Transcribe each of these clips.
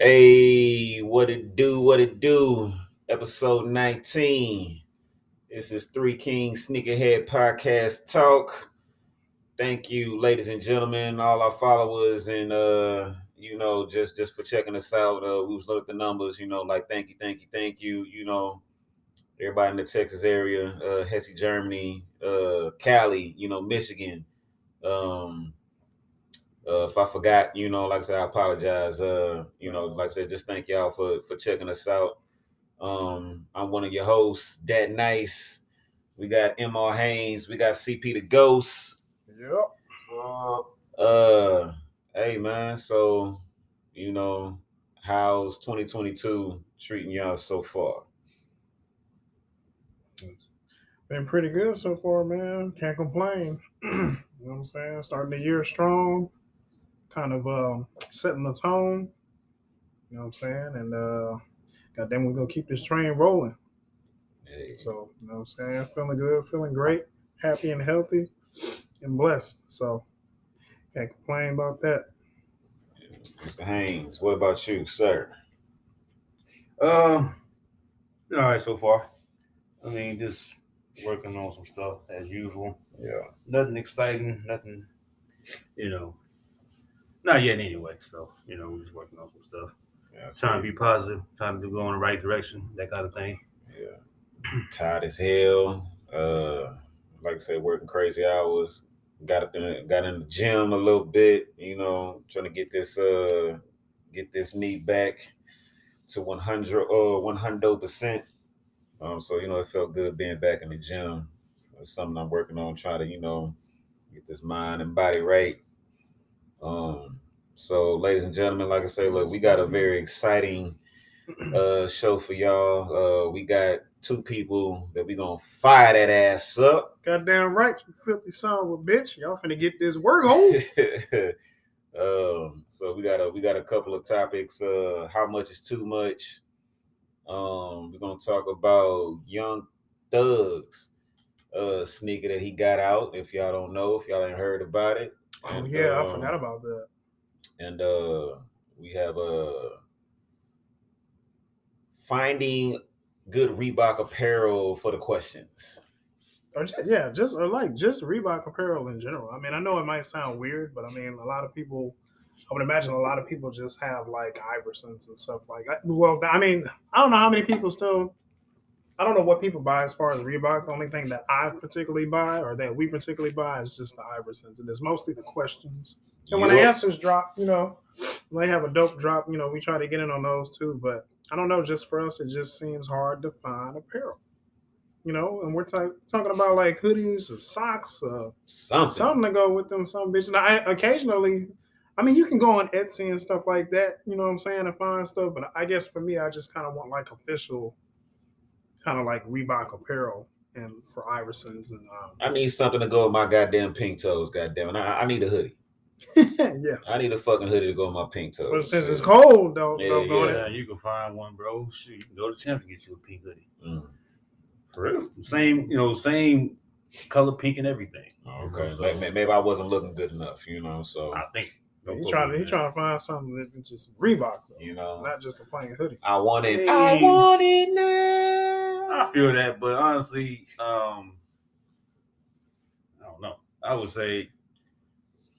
Hey, what it do? What it do? Episode 19. This is Three Kings Sneakerhead Podcast Talk. Thank you, ladies and gentlemen, all our followers, and uh, you know, just just for checking us out. Uh, we was looking at the numbers, you know, like thank you, thank you, thank you. You know, everybody in the Texas area, uh, Hesse, Germany, uh, Cali, you know, Michigan. Um, uh, if I forgot, you know, like I said, I apologize. Uh, you know, like I said, just thank y'all for for checking us out. Um, I'm one of your hosts, Dad Nice. We got MR Haynes, we got CP the Ghost. Yep. Uh, hey man, so you know, how's 2022 treating y'all so far? Been pretty good so far, man. Can't complain. you know what I'm saying? Starting the year strong, kind of um, setting the tone. You know what I'm saying? And uh, goddamn, we're gonna keep this train rolling. Hey, So, you know what I'm saying? Feeling good, feeling great, happy and healthy, and blessed. So, can't complain about that. Mr. Haynes, what about you, sir? Um, all right so far. I mean, just working on some stuff as usual. Yeah. Nothing exciting, nothing, you know, not yet anyway. So, you know, we're just working on some stuff. Yeah. Trying to be positive, trying to go in the right direction, that kind of thing. Yeah. Tired as hell. Uh, like I said, working crazy hours. Got up in, got in the gym a little bit. You know, trying to get this uh get this knee back to 100 uh 100 percent. Um, so you know, it felt good being back in the gym. It's something I'm working on, trying to you know get this mind and body right. Um, so ladies and gentlemen, like I say, look, we got a very exciting uh show for y'all. Uh we got two people that we gonna fire that ass up. Goddamn right, you filthy son of a bitch. Y'all finna get this work on. um so we got a we got a couple of topics. Uh how much is too much? Um we're gonna talk about young thugs uh sneaker that he got out. If y'all don't know, if y'all ain't heard about it. Oh And, yeah, I um, forgot about that. and uh we have uh finding good Reebok apparel for the questions. Or just, yeah, just or like just Reebok apparel in general. I mean, I know it might sound weird, but I mean, a lot of people, I would imagine a lot of people just have like Iversons and stuff like that. Well, I mean, I don't know how many people still. I don't know what people buy as far as Reebok. The only thing that I particularly buy or that we particularly buy is just the Iversons, and it's mostly the questions. And when the answers drop, you know, when they have a dope drop, you know, we try to get in on those too. But I don't know, just for us, it just seems hard to find apparel. You know, and we're ta- talking about like hoodies or socks, or something. something to go with them. Some bitches. Now, I, occasionally, I mean, you can go on Etsy and stuff like that. You know what I'm saying, and find stuff. But I guess for me, I just kind of want like official, kind of like Reebok apparel and for Iversons and um, I need something to go with my goddamn pink toes, goddamn. And I, I need a hoodie. yeah. I need a fucking hoodie to go with my pink toes. But since it's cold, though, Yeah, though, yeah. going Yeah, you can find one, bro. Shoot, you can go to Champ and get you a pink hoodie. Mm, For real. Same, you know, same color pink and everything. okay, So, May- may- maybe I wasn't looking good enough, you know. So I think. he trying to he trying to find something that's just Reebok, though, you know, not just a plain hoodie. I want it. I Hey. want it now. I feel that, but honestly, um, I don't know. I would say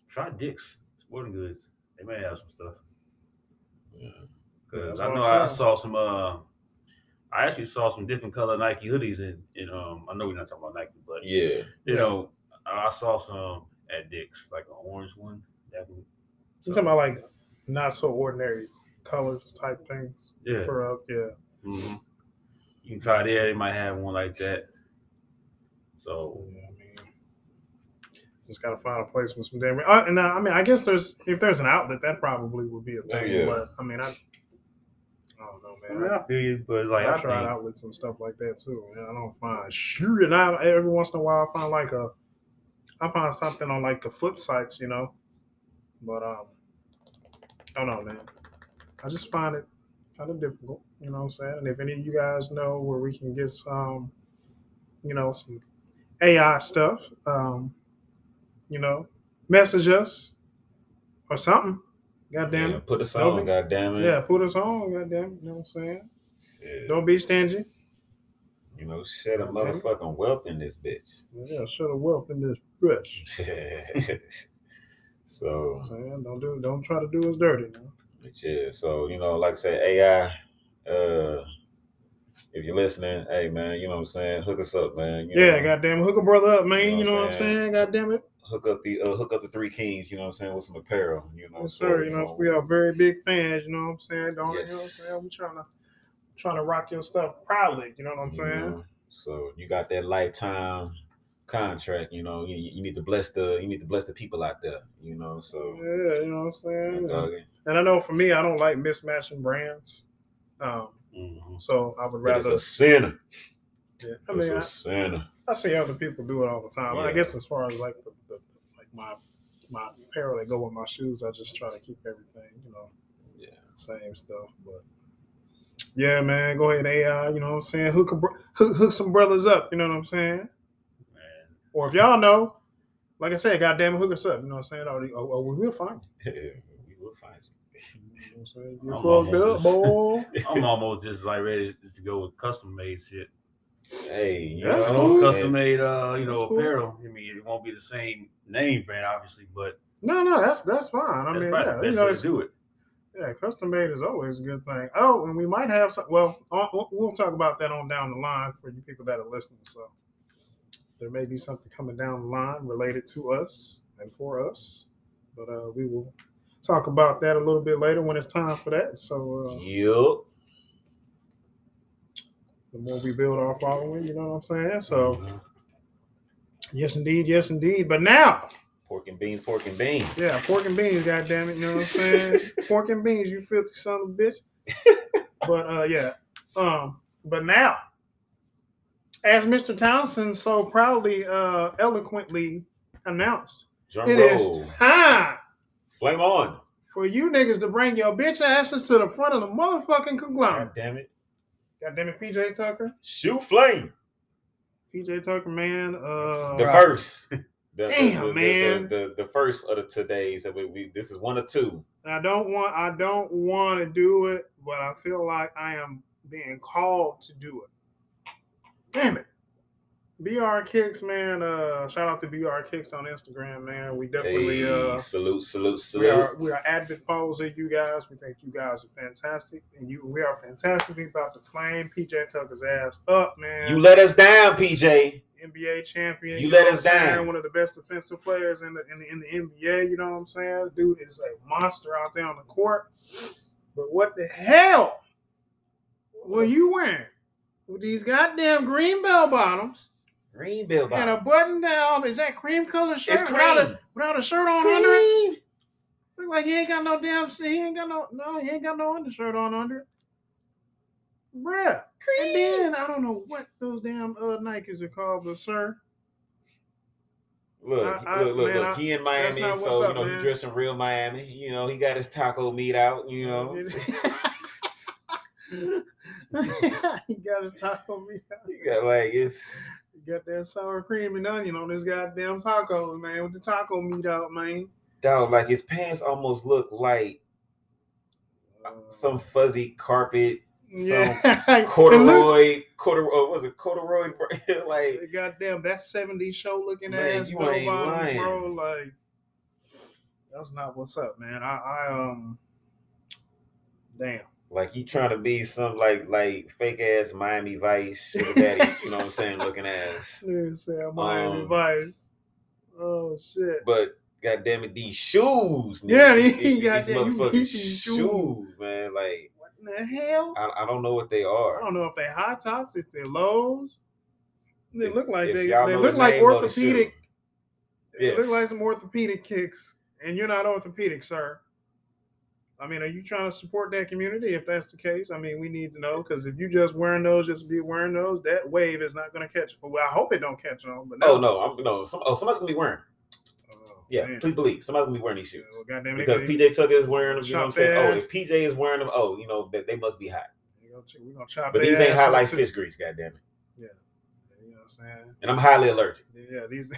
try Dick's Sporting Goods. They may have some stuff. Yeah. Cause That's I know I'm I saying. saw some. Uh, I actually saw some different color Nike hoodies in. in um, I know we're not talking about Nike, but Yeah. you know, I saw some at Dick's, like an orange one. That one. You talking about like not so ordinary colors type things Yeah. for uh, yeah. hmm You can try there. They might have one like that. So Yeah, I mean, just gotta find a place with some damn. Uh, and uh, I mean, I guess there's if there's an outlet, that probably would be a thing. Yeah. But I mean, I, I don't know, I, man. mean, I feel you, but it's like I've I tried think, outlets and stuff like that too. Man. I don't find sure, and I every once in a while I find like a, I find something on like the foot sites, you know. But um, I don't know, man. I just find it kind of difficult, you know what I'm saying? And if any of you guys know where we can get some, you know, some AI stuff, um, you know, message us. or something. Goddamn Yeah, it. put us on, Toby? goddamn it. Yeah, put us on. Goddamn it. You know what I'm saying? Shit. Don't be stingy. You know, shed a motherfucking wealth in this bitch. Yeah, shut a wealth in this bitch. so, saying don't do don't try to do us dirty. Man. but yeah, so you know, like I said, AI. Uh, if you're listening, hey man, you know what I'm saying, hook us up, man. You Yeah, know, goddamn, hook a brother up, man. You You know know, what I'm saying? Goddamn it, hook up the uh, hook up the three kings. You know what I'm saying, with some apparel. You know, yes, so, sir. You know, we are very big fans. You know what I'm saying? Don't you know what I'm saying? We trying to trying to rock your stuff proudly. You know what I'm you saying? know, so you got that lifetime contract. You know, you, you need to bless the you need to bless the people out there. You know, so. Yeah, you know what I'm saying. dog, And I know for me, I don't like mismatching brands. Um, Mhm. so I would But it's rather. a sinner. Yeah, I It's mean, a I, sinner. I see other people do it all the time. I guess as far as like the, the like my my apparel that go with my shoes, I just try to keep everything, you know, Yeah. same stuff. But yeah, man, go ahead, AI. You know what I'm saying? Hook a, hook, hook some brothers up. You know what I'm saying? Man, Or if y'all know, like I said, goddamn, hook us up. You know what I'm saying? Or, or, or we will find we will find you. you. You know what I'm saying? You I'm fucked up, almost- boy. I'm almost just like ready just to go with custom made shit. Hey, you That's know, cool. Custom made, uh, you know, That's cool. apparel. I mean, it won't be the same name brand, obviously, but No, no, that's that's fine. I that's mean, yeah, the you know, it's, to do it. Yeah, custom made is always a good thing. Oh, and we might have some. Well, uh, we'll- we'll talk about that on down the line for you people that are listening. So there may be something coming down the line related to us and for us, but uh, we will talk about that a little bit later when it's time for that. So uh, Yup. the more we build our following, you know what I'm saying. So Mhm. yes, indeed, yes, indeed. But now, Pork and beans, pork and beans. yeah, pork and beans. goddamn it, you know what I'm saying. pork and beans, you filthy son of a bitch. but uh, yeah, um, but now, as Mr. Townsend so proudly, uh, eloquently announced, Drum it is roll. time Flame on. for you niggas to bring your bitch asses to the front of the motherfucking God conglomerate. damn it. God damn it, PJ Tucker. Shoot flame. PJ Tucker, man. Uh, The first. The, the- Damn, the, the- man. The, the, the first of the today's that we, we this is one or two. I don't want I don't want to do it, but I feel like I am being called to do it. Damn it. BR Kicks, man. Uh shout out to BR Kicks on Instagram, man. We definitely Hey, uh salute, salute, we salute. are we are avid followers of you guys. We think you guys are fantastic. And you we are fantastically about to flame PJ Tucker's ass up, man. You let us down, PJ. NBA champion. You know let us down. One of the best defensive players in the, in the in the NBA. You know what I'm saying? Dude is a monster out there on the court. But what the hell were you wearing with these goddamn green bell bottoms Green bill and a button down? Is that cream colored shirt It's without a without a shirt on under it? Look like he ain't got no damn. He ain't got no. No, he ain't got no undershirt on under it. Bruh. And then I don't know what those damn uh, Nikes are called, but sir, Look, I- I- look, look, man, look. He in Miami, so what's you know man. he dressing real Miami. You know he got his taco meat out. You know he got his taco meat. out. he got like it's got that sour cream and onion on his goddamn tacos, man, with the taco meat out, man. dog. Like his pants almost look like some fuzzy carpet, yeah, look- corduroy, corduroy. Was it corduroy? like goddamn that 70s show looking Man, ass you ain't bottoms, lying. bro. Like that's not what's up, man. I, I um damn. Like he trying to be some like like fake ass Miami Vice sugar daddy. you know what I'm saying? Looking ass. Nigga said Miami Um, Vice. Oh shit. But God damn it, these shoes. Yeah, these, he these, got these motherfucking these shoes. shoes, man. Like What in the hell? I, I don't know what they are. I don't know if they high tops, if they're lows. They If- look like they they look like of the orthopedic. shoe. They look like some orthopedic kicks, and you're not orthopedic, sir. I mean, are you trying to support that community? If that's the case, I mean, we need to know because if you just wearing those, just be wearing those, that wave is not going to catch. Well, I hope it don't catch on. But Oh no, I'm no. Some, oh, somebody's gonna be wearing. Oh, Yeah, man. please believe somebody's gonna be wearing these shoes. Well, goddamn, they Because PJ Tucker is wearing them, you know what I'm saying? their Oh, if PJ is wearing them, oh, you know that they must be hot. we gonna chop. But these ain't hot like too. fish grease, goddamn it. Yeah. You know what I'm saying? And I'm highly allergic. Yeah, these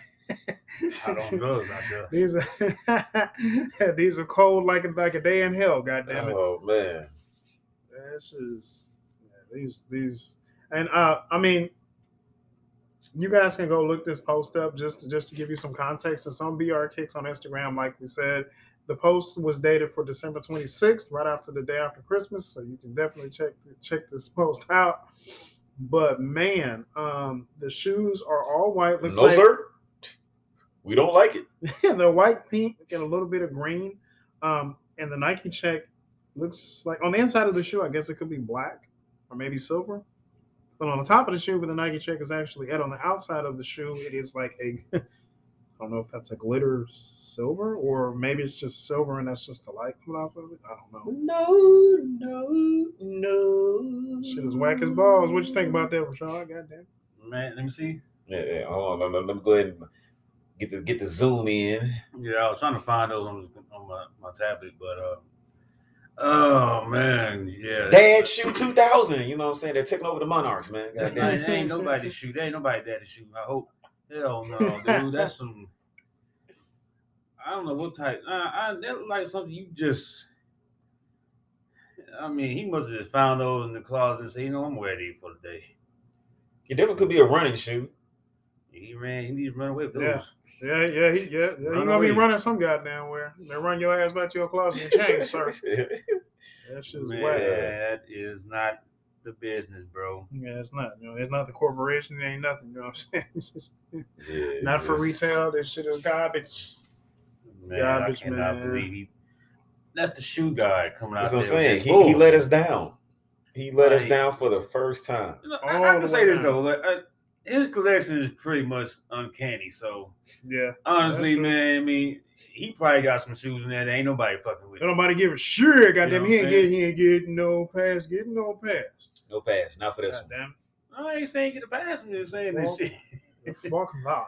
Out on drugs out there. these are these are cold like a like a day in hell. God damn it. Oh man. This is yeah, these these and uh I mean you guys can go look this post up just to, just to give you some context. It's on BR Kicks on Instagram, like we said. The post was dated for December 26th, right after the day after Christmas, so you can definitely check check this post out. But man, um, the shoes are all white. Looks no like, sir. We don't like it. they're white, pink, and a little bit of green. Um, and the Nike check looks like on the inside of the shoe, I guess it could be black or maybe silver. But on the top of the shoe, with the Nike check is actually and on the outside of the shoe, it is like a I don't know if that's a glitter silver or maybe it's just silver and that's just the light coming off of it. I don't know. No, no, no. Shit is whack as balls. What you think about that, Rashad? Goddamn. Man, let me see. Yeah, yeah, hold on. Let, let me go ahead and get the get the zoom in. Yeah, I was trying to find those on, on my, my tablet, but uh, oh man, yeah. Dad shoe 2000. You know what I'm saying? They're taking over the Monarchs, man. Goddamn. ain't, nobody shoot. There ain't nobody daddy shoot. I hope. Hell no, dude. That's some. I don't know what type. Uh, I that like something you just. I mean, he must have just found those in the closet and said, "You know, I'm ready for the day." It definitely could be a running shoe. He ran. He needs to run away with those. Yeah. Yeah, yeah, he, yeah, yeah. You Run gonna be running some goddamn where? They run your ass back to your closet and change, sir. That shit's Man, whack. that is not the business, bro. Yeah, it's not. You know, it's not the corporation. It ain't nothing. You know what I'm saying? It's just Yeah, not for retail. This shit is garbage. Man, Garbage, I cannot man. believe he. That's the shoe guy coming out That's what I'm saying. with He, he let us down. He let us down for the first time. You know, I, All I the can say this though. Like, uh, his collection is pretty much uncanny. So Yeah. honestly, man, I mean, he probably got some shoes in there that ain't nobody fucking with. Don't nobody give a shit. Goddamn, know he ain't I'm get he ain't getting no pass. Getting no pass. No pass, not for this one. Goddamn. I ain't saying get a pass. I'm just saying this shit. Fuck that.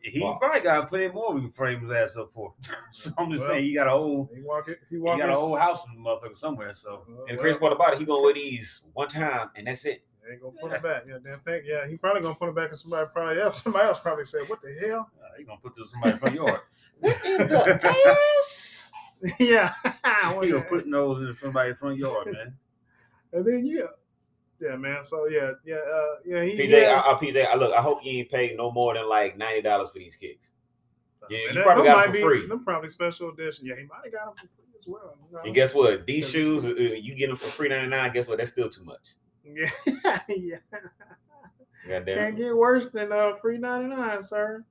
He Box. probably got plenty more we can frame his ass up for. so I'm just Well, saying he got a whole He walk it. He he walk got a whole house in the motherfucker somewhere. So Uh, And the well, crazy part about it, he gonna wear these one time, and that's it. They ain't gonna put it back. Yeah, damn thing. Yeah, he probably gonna put it back in somebody probably else. Somebody else probably said, "What the hell?" uh, he gonna put this in somebody's front yard. What in the ass? yeah. he gonna put those in somebody's front yard, man. and then yeah, yeah, man. So yeah, yeah, uh, yeah. He, PJ, yeah. I, I, PJ, I look. I hope you ain't paid no more than like ninety dollars for these kicks. Yeah, And you that- probably got it might for be- free. Them probably special edition. Yeah, he might have got them for free as well. you know? And guess what? These shoes, uh, you get them for free ninety nine. Guess what? That's still too much. Yeah, yeah. Goddamn. Can't get worse than uh free ninety nine, sir.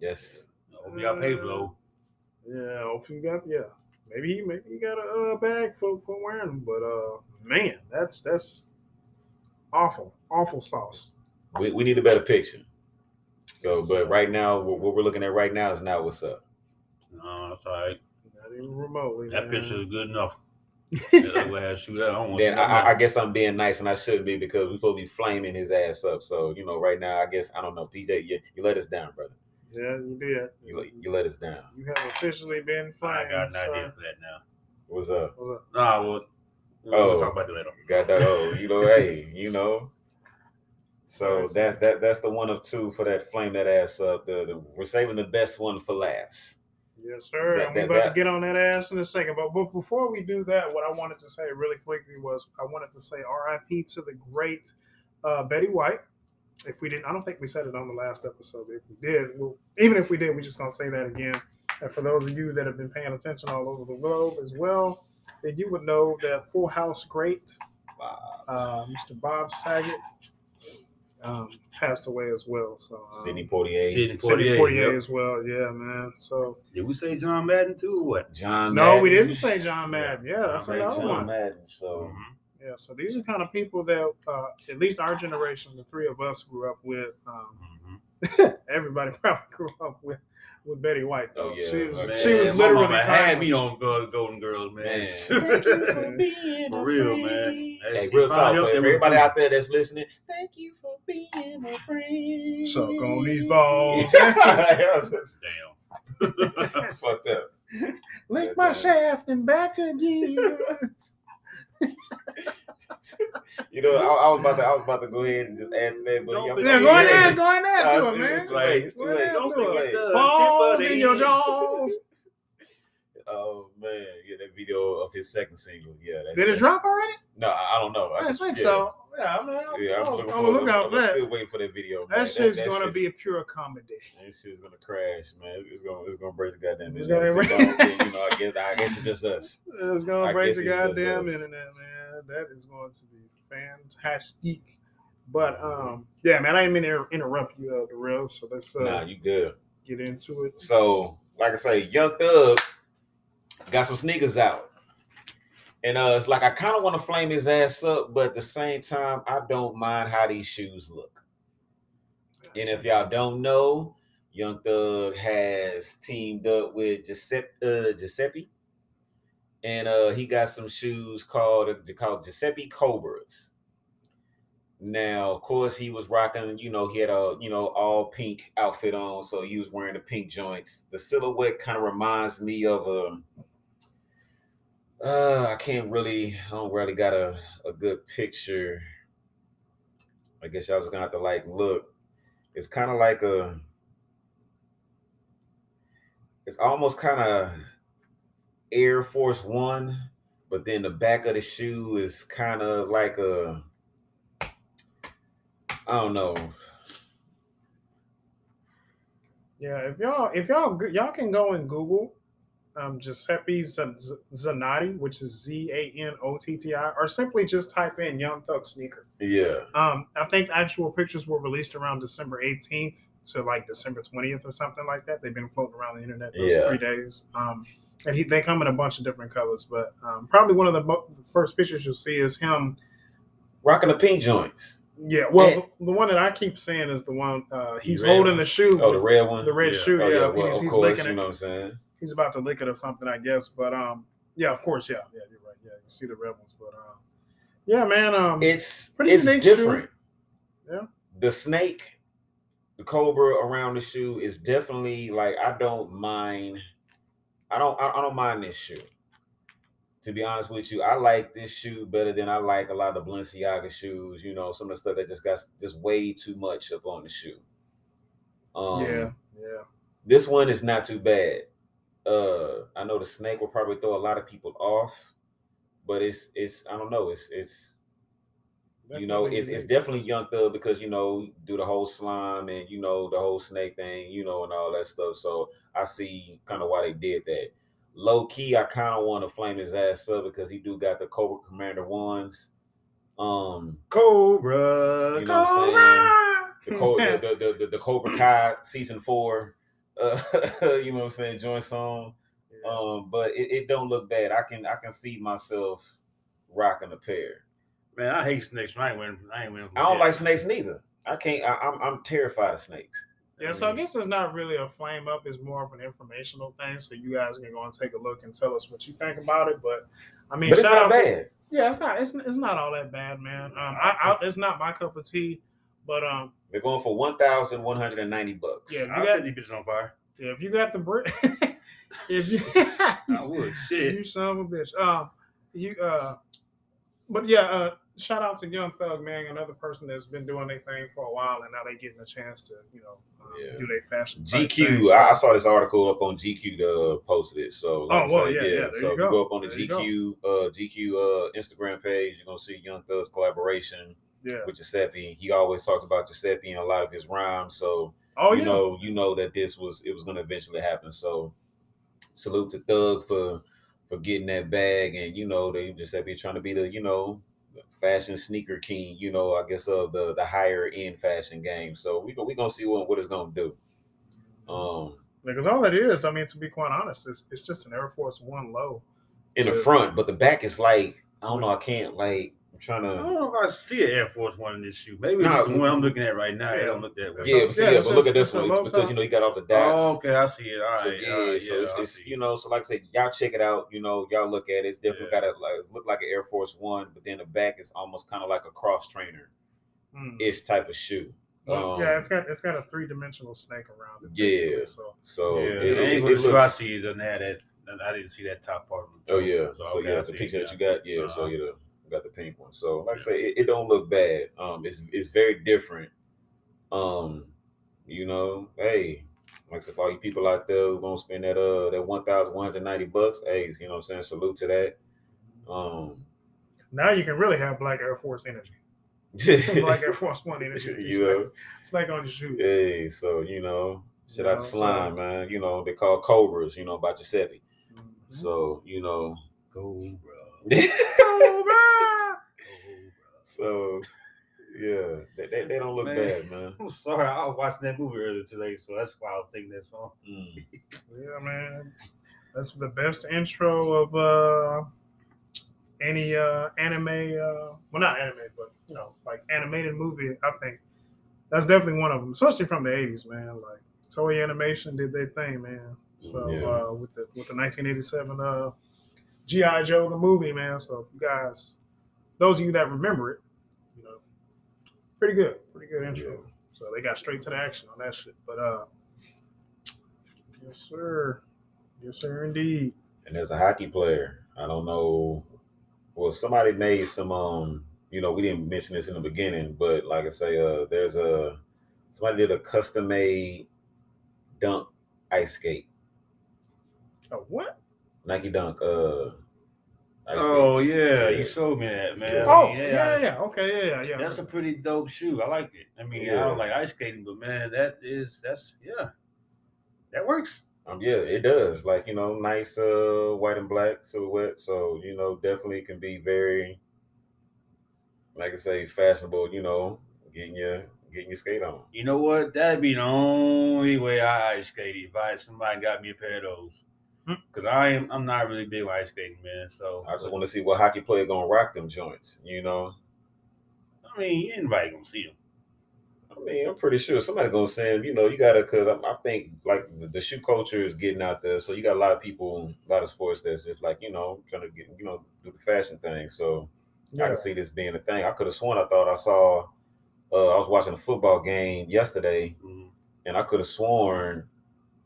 Yes. Hope y'all pay for those. Yeah, hope you got yeah. Maybe he maybe he got a uh, bag for, for wearing them, but uh man, that's that's awful, awful sauce. We, we need a better picture. So, but right now, what, what we're looking at right now is not what's up. No, that's all right. Not even remotely. That man. picture is good enough. That ugly ass I don't want Then I, I- I guess I'm being nice, and I should be because we're supposed to be flaming his ass up. So, you know, right now, I guess I don't know, PJ, you, you let us down, brother. Yeah, you did. You let, you let us down. You have officially been I flying. got an sir. idea for that now. What's up? What's up? Nah, well, we'll Oh. talk about that later. Got that? Oh, you know, hey, you know. So that's that. That's the one of two for that flame that ass up. The, the we're saving the best one for last. Yes, sir. That- and we're about that- to get on that ass in a second. But, but before we do that, what I wanted to say really quickly was I wanted to say RIP to the great uh, Betty White. If we didn't, I don't think we said it on the last episode. If we did, well, even if we did, we're just gonna say that again. And for those of you that have been paying attention all over the globe as well, then you would know that Full House great uh, Mr. Bob Saget um, passed away as well. So um, Sidney Portier, Sidney Sidney Poitier, Poitier yep. as well. Yeah, man. So Did we say John Madden too what? John. no, we didn't say John Madden. Yeah, that's John another John one. Madden. So Mhm. Yeah, so these are kind of people that, uh, at least our generation, the three of us grew up with. Um, Mhm. everybody probably grew up with with Betty White. Oh, though. Oh, yeah. she was Man, she was literally mama had me on Go- Golden Girls, man. Man. For real, man. Hey, she real talk up for, there for with everybody out there that's listening. Thank you for being my friend. Suck on these balls. That's Damn. fucked up. Lick my shaft and back again. you know, I, I was about to, I was about to go ahead and just add to that, but Don't yeah, be- go in there, Yeah. go in there to it, man. it's too late, it's too late, don't to be it. late. Balls in your jaws. Oh man, yeah, that video of his second single, yeah. That's, Did it that's- drop already? No, I I don't know. I just- think yeah. so. Yeah, I mean, I was, Yeah, I I'm was looking on the lookout for that. still waiting for that video. man. That shit's gonna shit- be a pure comedy. That shit's gonna crash, man. It's, it's gonna it's gonna break the goddamn It's internet. gonna If it don't, you know, I guess I guess it's just us. It's gonna I break the goddamn internet, man. That is going to be fantastic. But um, yeah, man, I didn't mean to interrupt you, uh, the real. So let's uh, Nah, you good. get into it. So, like I say, Young Thug got some sneakers out. And uh it's like I kind of want to flame his ass up, but at the same time, I don't mind how these shoes look. And if y'all don't know, Young Thug has teamed up with Giuseppe, uh, Giuseppe. And uh, he got some shoes called called Giuseppe Cobras. Now, of course, he was rocking, you know, he had a you know all pink outfit on, so he was wearing the pink joints. The silhouette kind of reminds me of a. Uh, I can't really, I don't really got a, a good picture. I guess y'all was gonna have to like look. It's kind of like a. It's almost kind of Air Force One, but then the back of the shoe is kind of like a. I don't know. Yeah, if y'all if y'all y'all can go and Google um, Giuseppe Zanotti, which is Z A N O T T I, or simply just type in Young Thug sneaker. Yeah, Um, I think actual pictures were released around December 18th to like December 20th or something like that. They've been floating around the internet those Yeah. three days. Um, and he, they come in a bunch of different colors, but um, probably one of the mo- first pictures you'll see is him. rocking the pink joints. Yeah, well, Yeah. the, the one that I keep saying is the one uh, he's red holding one? the shoe. Oh, the red one. the red Yeah. shoe. Oh yeah, yeah, well, he's, of he's course, licking you know what I'm saying. He's about to lick it or something, I guess. But um, yeah, of course, yeah, yeah, you're right. Yeah, you see the red ones, but um, yeah, man, um, It's Pretty it's unique shoe. different. Yeah. The snake, the cobra around the shoe is definitely like I don't mind. I don't I, I don't mind this shoe. To be honest with you, I like this shoe better than I like a lot of the Balenciaga shoes. You know, some of the stuff that just got just way too much up on the shoe. Um, yeah, yeah. this one is not too bad. Uh, I know the snake will probably throw a lot of people off, but it's it's I don't know. It's it's you know it's it's definitely young thug because you know do the whole slime and you know the whole snake thing, you know, and all that stuff. So I see kind of why they did that. Low key, I kind of want to flame his ass up because he do got the Cobra Commander ones. Um, Cobra. You know what I'm saying? the Cobra, the, the, the, the Cobra Kai season four, uh, you know what I'm saying, joint song. Um, but it, it don't look bad. I can I can see myself rocking a pair. Man, I hate snakes. I ain't wearing. I ain't wearing. I don't like snakes neither. I can't. I, I'm I'm terrified of snakes. Yeah, so I guess it's not really a flame up; it's more of an informational thing. So you guys can go and take a look and tell us what you think about it. But I mean, But it's not out to- bad. yeah, it's not. It's, it's not all that bad, man. Um, I, I, it's not my cup of tea, but um, They're going for one thousand one hundred and ninety bucks. Yeah. I'll You got- set these bitches on fire. yeah, if you got the brick, if you, I would. Shit. you son of a bitch. Um, you uh, but yeah, uh, shout out to Young Thug, man, another person that's been doing their thing for a while, and now they getting a chance to, you know, um, Yeah. do their fashion. GQ. thing. I, I saw this article up on GQ to posted it. So like Oh, well, yeah, yeah, there So you if go. you go up on the There. GQ uh GQ uh Instagram page, you're gonna see Young Thug's collaboration yeah. with Giuseppe. He always talks about Giuseppe in a lot of his rhymes. So Oh you yeah. know, you know that this was it was gonna eventually happen. So salute to Thug for for getting that bag, and you know they just have been trying to be the you know fashion sneaker king. You know, I guess of the the higher end fashion game. So we go we gonna see what what it's gonna do. Um, Because all it is, I mean, to be quite honest, it's, it's just an Air Force One low. in the front, but the back is like I don't know. I can't like I'm trying I don't know if I see an Air Force One in this shoe. Maybe Nah, it's the one I'm looking at right now. It Yeah. don't look that way. Yeah, a- but see, yeah, yeah, it's but look at this one because top. you know you got all the dots. Oh, okay, I see it. All right, so all yeah, right, so yeah, it's, it's you know, so like I said, y'all check it out. You know, y'all look at it. It's definitely Yeah. got a like look like an Air Force One, but then the back is almost kind of like a cross trainer Hmm. ish type of shoe. Well, Um, yeah, it's got it's got a three dimensional snake around it. Yeah. So So yeah, it, the it, it, it of the I see doesn't have that. I didn't see that top part. Of the Oh toe. yeah, so, okay, yeah, I the picture that you got, yeah, so Uh-huh. you know, got the pink one. So like I say, it, it don't look bad. Um, it's it's very different. Um, you know, hey, like I said, for all you people out there who gonna spend that uh that one thousand one hundred ninety bucks, hey, you know what I'm saying? Salute to that. Um, Now you can really have Black Air Force energy. Black Air Force One energy. You know, like, it's like on your shoe. hey, so you know, shout You out know, to so- Slime, man. You know, they call Cobras, you know, by Giuseppe. Mhm. So, you know, Go, bro. so yeah, they, they, they don't look Man. bad, man. I'm sorry, I was watching that movie earlier today, so that's why I was singing that song. Mm. Yeah, man. That's the best intro of uh any uh anime uh well not anime, but you know, like animated movie, I think. That's definitely one of them, especially from the eighties, man. Like Toei Animation did their thing, man. So Yeah. uh with the with the nineteen eighty seven uh G.I. Joe the movie, man. So if you guys those of you that remember it, you know, pretty good. Pretty good intro. Yeah. So they got straight to the action on that shit. But uh yes, sir. Yes, sir, indeed. and as a hockey player, I don't know. Well, somebody made some. Um, you know, we didn't mention this in the beginning, but like I say, uh, there's a somebody did a custom made dunk ice skate, Oh, what? Nike dunk. Uh, ice Oh skates. yeah, Yeah. you showed me that, man. Yeah. I Oh, mean, yeah, yeah, yeah. Okay, yeah, yeah, yeah. That's a pretty dope shoe. I liked it. I mean, I Yeah. don't like ice skating, but man, that is that's yeah, that works. Um, yeah, it does. Like you know, nice uh white and black silhouette. So you know, definitely can be very, like I say, fashionable. You know, getting your getting your skate on. You know what? That'd be the only way I ice skate if I had somebody got me a pair of those. Hmm. Cause I am I'm not really big ice skating, man. So I just want to see what hockey player gonna rock them joints. You know, I mean, anybody gonna see them. I mean, I'm pretty sure somebody gonna send. You know, you gotta because I, I think like the, the shoe culture is getting out there. So you got a lot of people, a lot of sports that's just like you know trying to get you know do the fashion thing. So I yeah. can see this being a thing. I could have sworn I thought I saw. Uh, I was watching a football game yesterday, Mhm. and I could have sworn.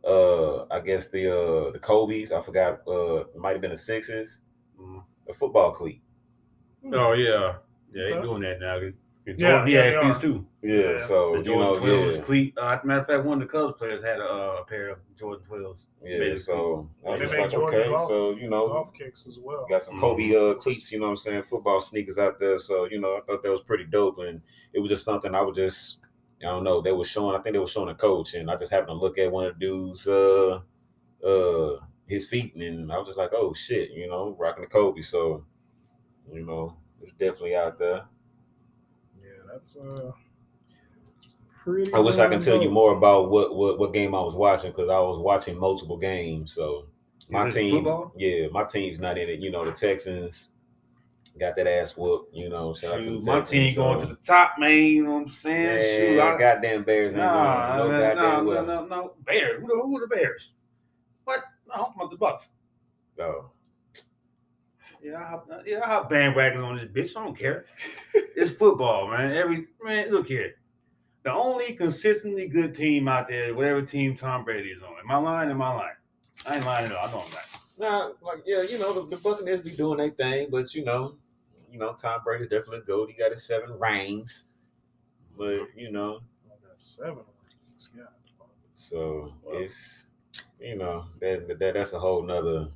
Uh, I guess the uh the Kobe's. I forgot. Uh, it might have been the Sixes. Mhm. A football cleat. Oh yeah, yeah, they Okay. doing that now. Yeah, Jordan, yeah, he these too. Yeah. Yeah. So The you Jordan know, twelves yeah, cleat. Uh, matter of fact, one of the Cubs players had a, uh, a pair of Jordan twelves. yeah. So I was They just like, Jordan okay, golf- so you know, Golf kicks as well. got some. Kobe uh, cleats. You know what I'm saying? Football sneakers out there. So you know, I thought that was pretty dope, and it was just something I would just. I don't know. They were showing. I think they were showing a coach, and I just happened to look at one of the dudes, uh, uh, his feet, and I was just like, "Oh shit!" You know, rocking the Kobe. So, you know, it's definitely out there. Yeah, that's uh pretty. I wish I damn could tell you more about what what, what game I was watching because I was watching multiple games. So my team, football? yeah, my team's not in it. You know, the Texans got that ass whooped. You know, shout out to the Shoot, my Texans. team going to the top, man. You know what I'm saying? Man, Shoot, I, goddamn Bears ain't nah, going. No man, goddamn no, well. no, no, no, Bears. Who the, who are the Bears? What? No, I'm talking about the Bucks. No. Oh. Yeah, I, hop- yeah, I hop bandwagons on this bitch. I don't care. it's football, man. Every man, look here. The only consistently good team out there, whatever team Tom Brady is on. Am I lying? Am I lying? I ain't lying at all. I know I'm lying. Nah, like yeah, you know the, the Buccaneers be doing their thing, but you know, you know Tom Brady's definitely good. He got his seven rings, but you know, seven rings. Yeah. so it's you know that, that that's a whole nother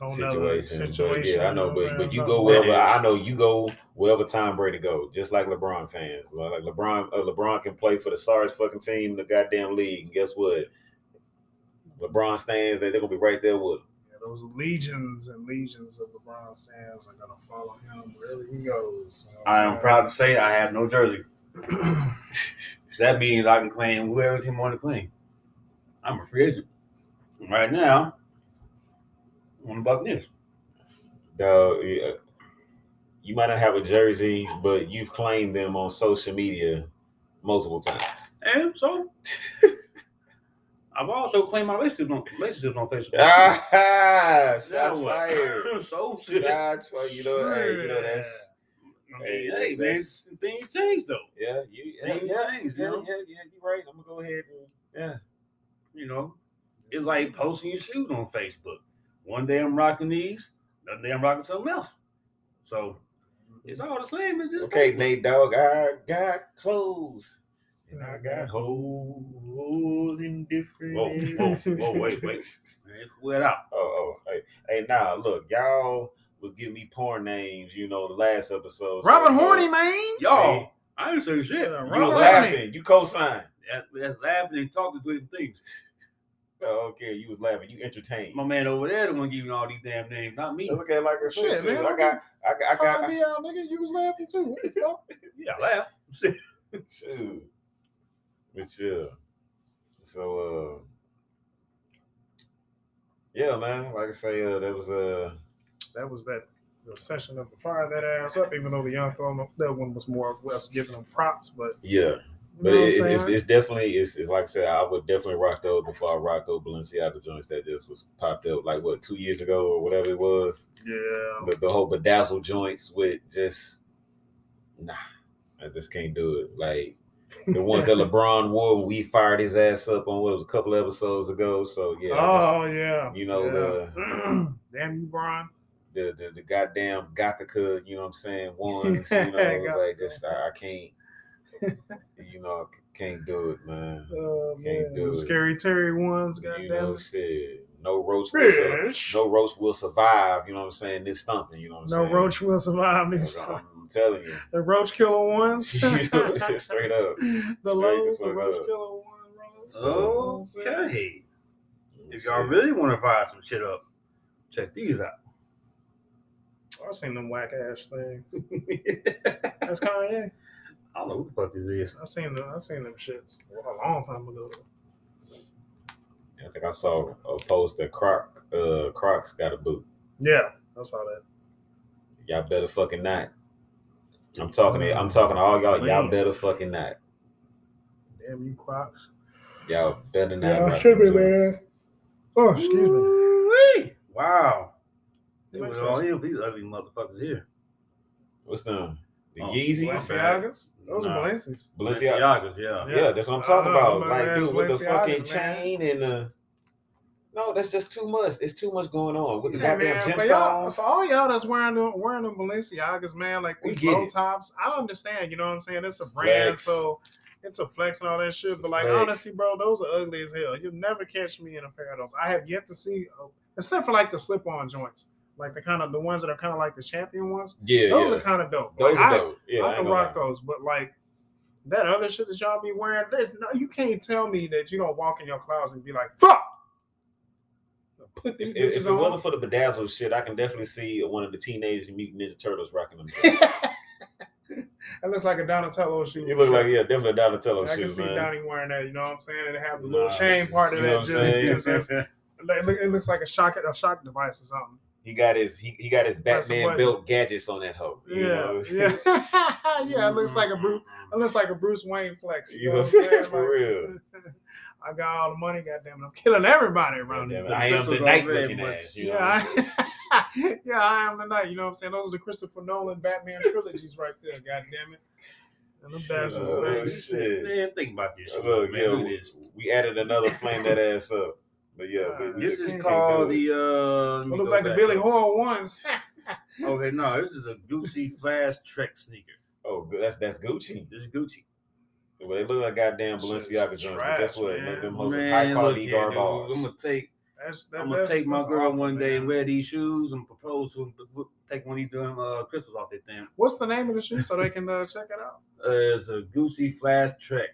nother situation. But yeah, I know, but but you go wherever. I know you go wherever Tom Brady go, just like LeBron fans. Like LeBron, uh, LeBron can play for the sorriest fucking team in the goddamn league. And guess what? LeBron stands. They they're gonna be right there with him. Yeah, those legions and legions of LeBron stands are gonna follow him wherever he goes. you know I I'm proud to say I have no jersey. That means I can claim whoever team I want to claim. I'm a free agent. Right now, I'm on the Buccaneers. Though you might not have a jersey, but you've claimed them on social media multiple times. And so, I've also claimed my relationships on, relationships on Facebook. Ah, shots fired. so, Shots fired. You know, hey, you know that's I mean, Hey, hey, that's- man, things change though. yeah, you yeah, Things yeah, change, yeah, you know? yeah, yeah, you're right. I'm gonna go ahead and yeah. You know, it's like posting your shoes on Facebook. One day I'm rocking these, another day I'm rocking something else. So It's all the same. It's just Okay, Nate Dog. I got clothes. And I got holes in different Whoa, whoa, whoa, wait, wait. Man, pull it out. Oh, oh, hey, hey, now look, y'all was giving me porn names, you know, the last episode. so, Robert uh, Horny, man. Y'all, I didn't say shit. Yeah, You Robert was Horny. laughing. You co-signed. That, that's laughing and talking to different things. Oh, okay, you was laughing. You entertained. My man over there the one giving all these damn names, not me. Look at like a shit, Shit, man, I got, I got, I Call got. me out, nigga. You was laughing too. What the fuck? Yeah, I laugh. Shoot. But yeah. So uh yeah, man. Like I say, uh there was a That was that the session of the fire that ass up. Even though the young throw that one was more or less giving them props, but yeah. you But know it, it's, it's definitely it's, it's like I said, I would definitely rock those before I rocked those Balenciaga joints that just was popped up like what two years ago or whatever it was. yeah. The, the whole bedazzle joints with just nah, I just can't do it. Like the ones that LeBron wore when we fired his ass up on what it was a couple episodes ago. So yeah, oh yeah. you know, yeah. damn you, Brian. the the, the goddamn Gothica, you know what I'm saying, ones, you know, like just I, I can't you know, I can't do it, man. Oh Can't man, do it. scary Terry ones. you Goddamn. know, shit. No roach will sur- no roach will survive, you know what I'm saying, this thumping, you know what I'm No saying? roach will survive this. I'm telling you. The roach killer ones. Straight up. The Straight lows, the roach up. killer ones. So- Okay. If y'all really want to fire some shit up, check these out. I've seen them whack ass things. That's Kanye. I don't know who the fuck this is. I seen them. I seen them shits a long time ago. I think I saw a post that Croc uh Crocs got a boot. Yeah, I saw that. Y'all better fucking not. I'm talking to I'm talking to all y'all. Y'all better fucking not. Damn you, Crocs. Y'all better not. Yeah, rock should be, them joints. man. Oh, excuse me. Ooh-wee. Wow. It Makes was all him. These ugly motherfuckers here. What's them? The Oh, Yeezys? Balenciagas? Those Nah. are Balenciagas. Balenciaga. Balenciagas, yeah. Yeah, that's what I'm talking know, about. them Like, ass dude, with the fucking man. chain and the. No, that's just too much. It's too much going on with the Yeah, goddamn man. For, y'all, for all y'all that's wearing them, wearing them Balenciagas, man, like these low it. tops, I understand. You know what I'm saying? It's a brand, Flex. so it's a flex and all that shit. It's but like flex. honestly, bro, those are ugly as hell. You'll never catch me in a pair of those. I have yet to see, uh, except for like the slip-on joints, like the kind of the ones that are kind of like the champion ones. Yeah, Those yeah. are kind of dope. Those Like, are I- dope. Yeah, I, I can rock lie. those, but like that other shit that y'all be wearing, there's no you can't tell me that you don't walk in your closet and be like, fuck. Put these If, if it on. wasn't for the bedazzle shit, I can definitely see one of the Teenage Mutant Ninja Turtles rocking them. that looks like a Donatello shoe. you look like yeah, definitely a Donatello I can shit, see man. Donnie wearing that. You know what I'm saying? And it have the little Nah, chain part of you know that. what Just, I'm just it, it looks like a shock a shock device or something. He got his he, he got his Batman built gadgets on that hoe. Yeah, know? yeah, yeah. It looks like a Bruce. It looks like a Bruce Wayne flex. You know what I'm saying? For real. I got all the money. Goddamn it, I'm killing everybody around here. it, I am the Pistols night already, looking but- ass. You know? Yeah, I, yeah, I am the night. You know what I'm saying? Those are the Christopher Nolan Batman trilogies right there. God damn it. And them bastards. Oh, baby. shit. Man, think about this shit. Look, man. yeah, Look we, this. we added another flame that ass up. But yeah, but This is called the. uh let look like the Billy up. Horn ones. Okay, no, this is a Gucci Flash Trek sneaker. Oh. That's that's Gucci. This is Gucci. But they look like goddamn Shit's Balenciaga joints. But guess what? man. None of them hoes is Man, high look quality here, dude. garbage. I'm gonna take. That's, that, I'm gonna that's, take my girl awful, one day and wear these shoes and propose to them. Take one of these damn uh, crystals off their thing. What's the name of the shoe so they can uh, check it out? Uh, it's a Gucci Flash Trek.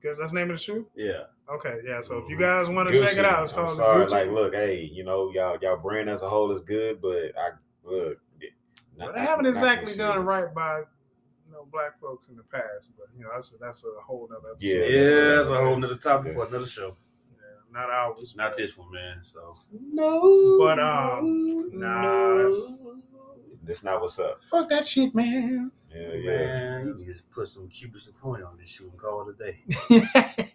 Because that's the name of the shoe. Yeah. Okay, yeah. So if you guys want to check it out, it's I'm called sorry, Gucci. like, look, hey, you know, y'all, y'all brand as a whole is good, but I look. But they haven't exactly done right by you know black folks in the past, but you know that's a, that's a whole nother episode. Yeah, Yeah, that's that's a whole nother topic for another show. Yeah, not ours. Not this one, man. So No, But, um, nah, that's- that's not what's up. Fuck that shit, man. Yeah, yeah. man, you can just put some cubic zirconia on this shoe and call it a day.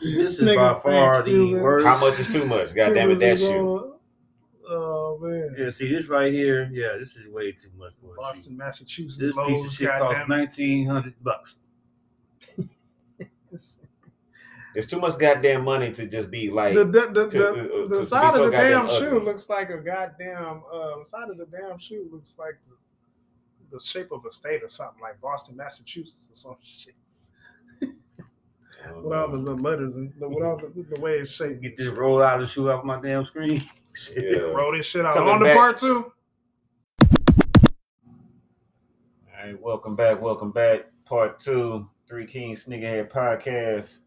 This is by far the worst. How much is too much? God damn it, that shoe. Oh man. Yeah, see this right here. Yeah, this is way too much for a shoe. Boston, Massachusetts. This piece of shit costs goddamn. nineteen hundred bucks. It's too much goddamn money to just be like. the the, the, to- the, uh, to- the to side so of the goddamn damn shoe ugly. looks like a goddamn uh, the side of the damn shoe looks like the, the shape of a state or something like Boston, Massachusetts or some shit. With all the, know. the letters and the, with all the, the way it's shaped. Get this roll out of the shoe off my damn screen. Yeah. Roll this shit out Coming on the part two. All right, welcome back, welcome back. Part two, Three Kings Sneakerhead Podcast.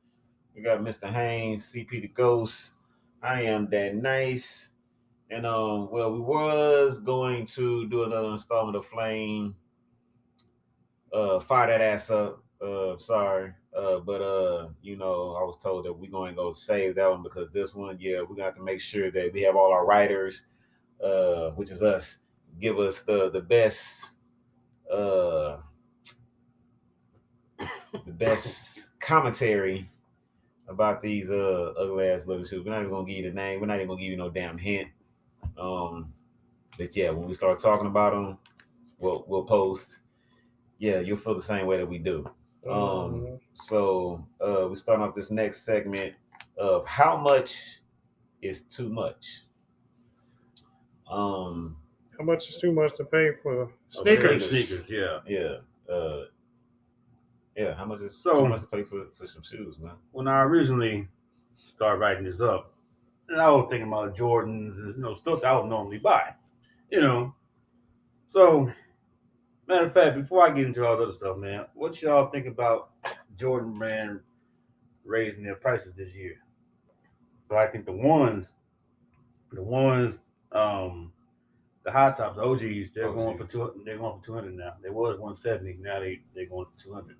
We got Mr. Haynes, CP the Ghost. I am that nice. And um, well, we was going to do another installment of Flame. Uh fire that ass up. Uh sorry. Uh, but uh, you know, I was told that we're going to go save that one because this one, yeah, gonna have to make sure that we have all our writers, uh, which is us, give us the the best uh the best commentary about these uh ugly ass little shoes. We're not even gonna give you the name. We're not even gonna give you no damn hint. Um, but yeah, when we start talking about them, we'll we'll post. Yeah, you'll feel the same way that we do. Um, so uh, we start off this next segment of how much is too much. Um, How much is too much to pay for Okay. sneakers? Sneakers, yeah. yeah, uh, yeah. How much is So- too much to pay for for some shoes, man? When I originally started writing this up, and I was thinking about Jordans and you know stuff that I would normally buy, you know. So, matter of fact, before I get into all the other stuff, man, what y'all think about Jordan brand raising their prices this year? So I think the ones, the ones, um, the high tops, the OGs, they're going for two. They're going for two hundred now. They was one seventy. Now they they're going for two hundred.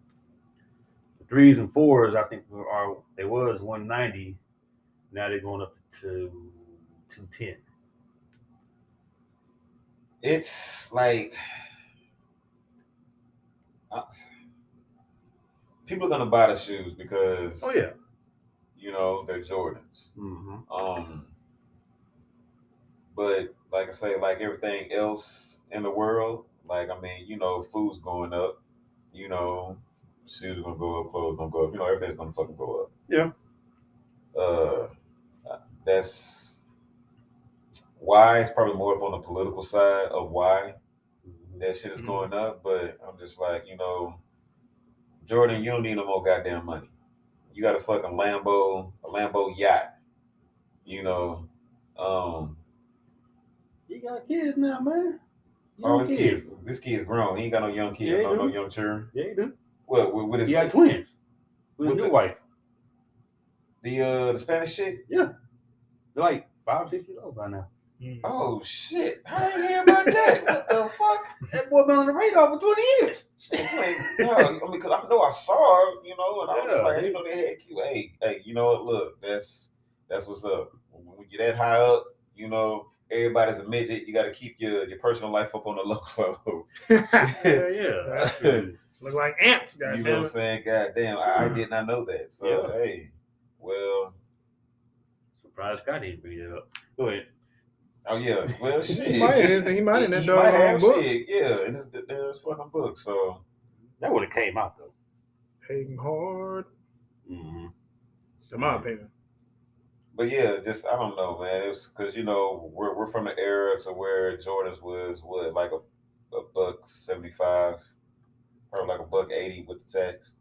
The threes and fours, I think, were- are they was one ninety. Now they're going up to two ten. It's like people are gonna buy the shoes because Oh yeah. you know they're Jordans. Mm-hmm. Um, but like I say, like everything else in the world, like I mean, you know, food's going up, you know, shoes are gonna go up, clothes gonna go up, you know, everything's gonna fucking go up. Yeah. Uh, that's why it's probably more up on the political side of why that shit is Mhm. going up. But I'm just like, you know, Jordan, you don't need no more goddamn money. You got a fucking Lambo, a Lambo yacht. You know, um, You got kids now, man. all Young his kids. This kid's grown. He ain't got no young kid, Yeah, no, no young children. Yeah, he do. What with, with his He got twins. With With his new the- wife. the uh the Spanish shit. Yeah. They're like five, six years old by now. Mm. Oh shit! I didn't hear about that. What the fuck? That boy been on the radar for 20 years. Like, no, I mean, because I know I saw her, you know, and I was Yeah. like, I didn't know they had cute. Hey, hey, you know what? Look, that's that's what's up. When you're that high up, you know, everybody's a midget. You got to keep your your personal life up on the low level. yeah, yeah. Look like ants, goddamn. you know what I'm saying? God damn, I, I did not know that. So Yeah. hey, well, Surprised Scott didn't bring it up. Go ahead. Oh yeah, well shit. He might have, he might have He- that he might have book. shit, yeah, in his, in his fucking book. So That would have came out though. Hating hard, Mm-hmm. in my opinion. but yeah, just I don't know, man. It was because you know we're we're from the era to where Jordans was what like a, a buck seventy five, or like a buck eighty with the tax.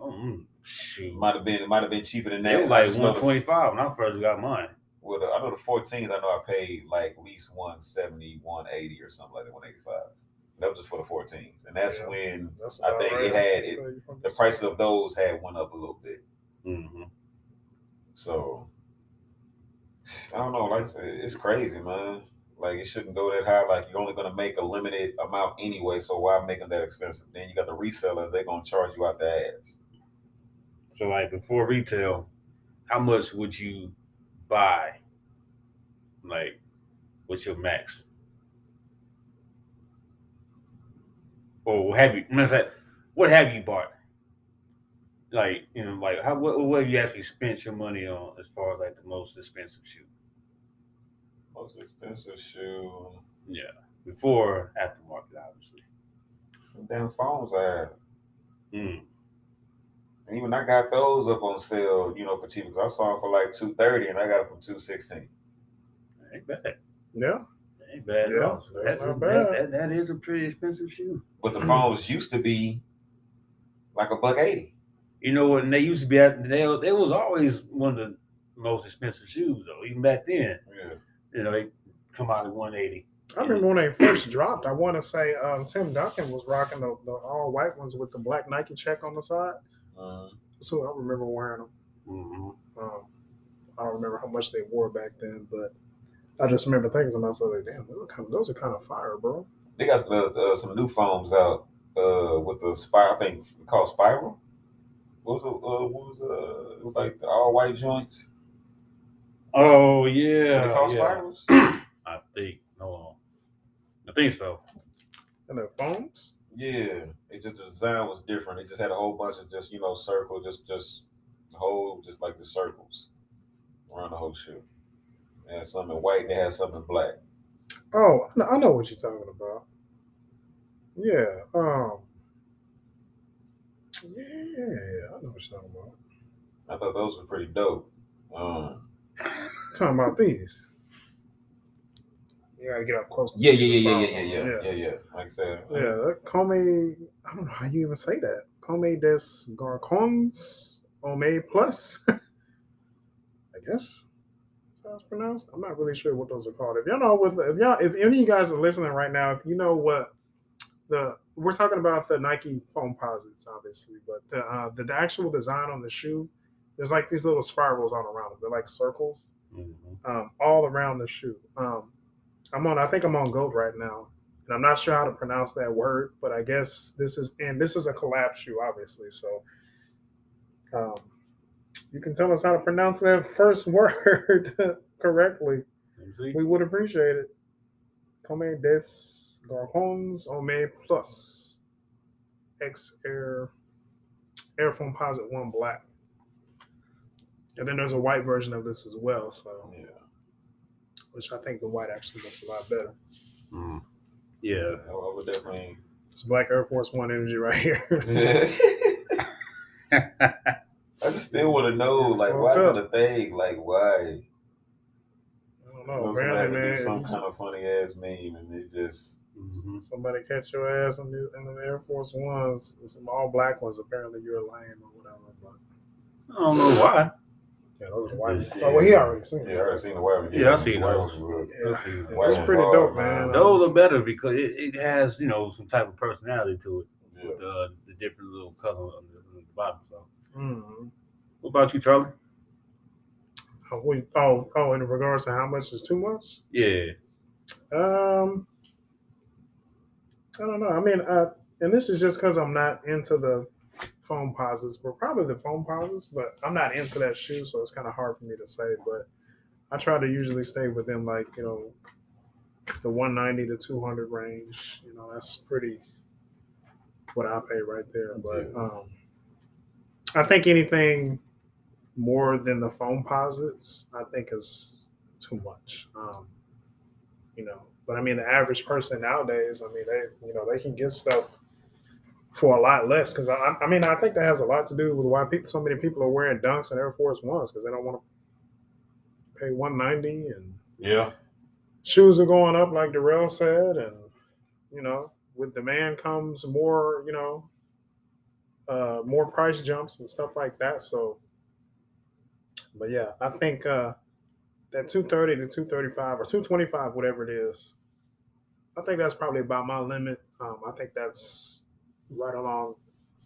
Mm, shoot. Might have been it might have been cheaper than that. were I like just know the- 125 when I first got mine. Well, the, I know the 14s. I know I paid like at least 170, 180 or something like that, 185. That was just for the 14s, and that's Yeah. when That's I think right. it had it. The prices of those had went up a little bit. Mm-hmm. So I don't know. Like I said, it's crazy, man. Like it shouldn't go that high. Like you're only gonna make a limited amount anyway. So why make them that expensive? Then you got the resellers. They're gonna charge you out the ass. So like before retail, how much would you buy? Like, what's your max? Or have you? Matter of fact, what have you bought? Like, you know, like how what, what have you actually spent your money on as far as like the most expensive shoe? Most expensive shoe. Yeah, before aftermarket, obviously. Damn foams I have. Mm. And even I got those up on sale, you know, for cheap. 'cause I saw them for like two thirty, and I got them for two sixteen. Ain't bad. Yeah. Ain't bad Yeah, at all. That's that, not that, bad. that, that is a pretty expensive shoe. But the foams used to be like a buck eighty. You know what? And they used to be at they they was always one of the most expensive shoes though. Even back then, Yeah. you know, they come out at one eighty. I remember when they first dropped. I want to say um, Tim Duncan was rocking the, the all white ones with the black Nike check on the side. Uh, So I remember wearing them. Mm-hmm. Um, I don't remember how much they wore back then, but I just remember thinking to myself, like, "Damn, those are kind of, those are kind of fire, bro." they got the, uh, some new foams out uh, with the spiral. I think called Spiral. What was it? Uh, what was uh, it was like the all white joints? Oh What yeah, they call yeah. spirals? I think no, I think so. And their foams. Yeah, it just the design was different. It just had a whole bunch of just you know circle, just just whole just like the circles around the whole shoe. They had some in white. They had some in black. Oh, I know- I know what you're talking about. Yeah. Um. Yeah, I know what you're talking about. I thought those were pretty dope. Um, Talking about these. You gotta get up close. yeah, yeah, yeah, yeah, yeah, yeah, yeah, yeah, yeah. Like I said, Yeah, that Come, I don't know how you even say that. Comme des Garçons Homme Plus. I guess that's how it's pronounced. I'm not really sure what those are called. If y'all know what, if y'all, if any of you guys are listening right now, if you know what the, we're talking about the Nike Foamposites, obviously, but the uh, the, the actual design on the shoe, there's like these little spirals all around them. They're like circles Mm-hmm. um, all around the shoe. Um, I'm on. I think I'm on Goat right now, and I'm not sure how to pronounce that word, but I guess this is and this is a collab shoe, obviously. So, um, you can tell us how to pronounce that first word correctly. We would appreciate it. Comme des Garçons Homme Plus X Air Air Composite One Black. And then there's a white version of this as well. So yeah, which I think the white actually looks a lot better. Mm. Yeah. I I would definitely. It's Black Air Force One energy right here. I just still want to know, like, why is it a thing? Like, why? I don't know. know, somebody had Apparently, to man, do some kind of funny ass meme, and it just. Mhm. somebody catch your ass in the, in the Air Force Ones, and some all black ones. Apparently, you're a lame or whatever. But I don't know why. Yeah, those are white. Just- Oh, well, he already seen. Yeah, I it. already seen the white one. Yeah, I seen the white those. ones were- Yeah, Let's yeah, that's pretty are, dope, man. man. Those are better because it, it has you know some type of personality to it Yeah. with uh, the different little colors on the, on the bottom. So, Mhm. what about you, Charlie? Oh, we, oh, oh, in regards to how much is too much? Yeah. Um, I don't know. I mean, uh, and this is just because I'm not into the Foamposites, but probably the Foamposites, but I'm not into that shoe, so it's kind of hard for me to say. But I try to usually stay within like you know the 190 to 200 range. You know, that's pretty what I pay right there. But um, I think anything more than the Foamposites, I think is too much. Um, you know, but I mean, the average person nowadays, I mean, they, you know, they can get stuff for a lot less. Because I, I mean, I think that has a lot to do with why people, so many people are wearing Dunks and Air Force Ones because they don't want to pay 190 and Yeah. shoes are going up, like Darrell said, and you know, with demand comes more, you know, uh, more price jumps and stuff like that. So, but yeah, I think uh, that 230 to 235 or 225, whatever it is, I think that's probably about my limit. Um, I think that's right along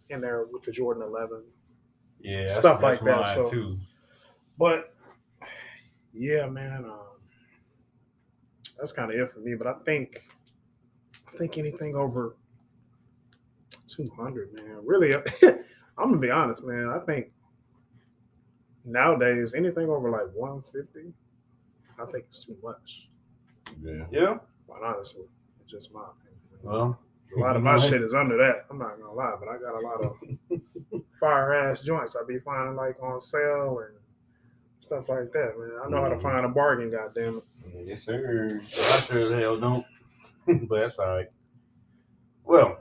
in there with the Jordan 11. Yeah. Stuff like that, so- too. But yeah, man, um, that's kind of it for me. But I think, I think anything over two hundred, man. Really, I'm gonna be honest, man. I think nowadays anything over like one fifty, I think it's too much. Yeah. Yeah. Quite honestly, it's just my opinion. Well. A lot of my shit is under that. I'm not gonna lie, but I got a lot of fire ass joints I be finding like on sale and stuff like that, man. I know how to Mhm. find a bargain, goddamn it. Yes, sir. I sure as hell don't. but that's all right. Well,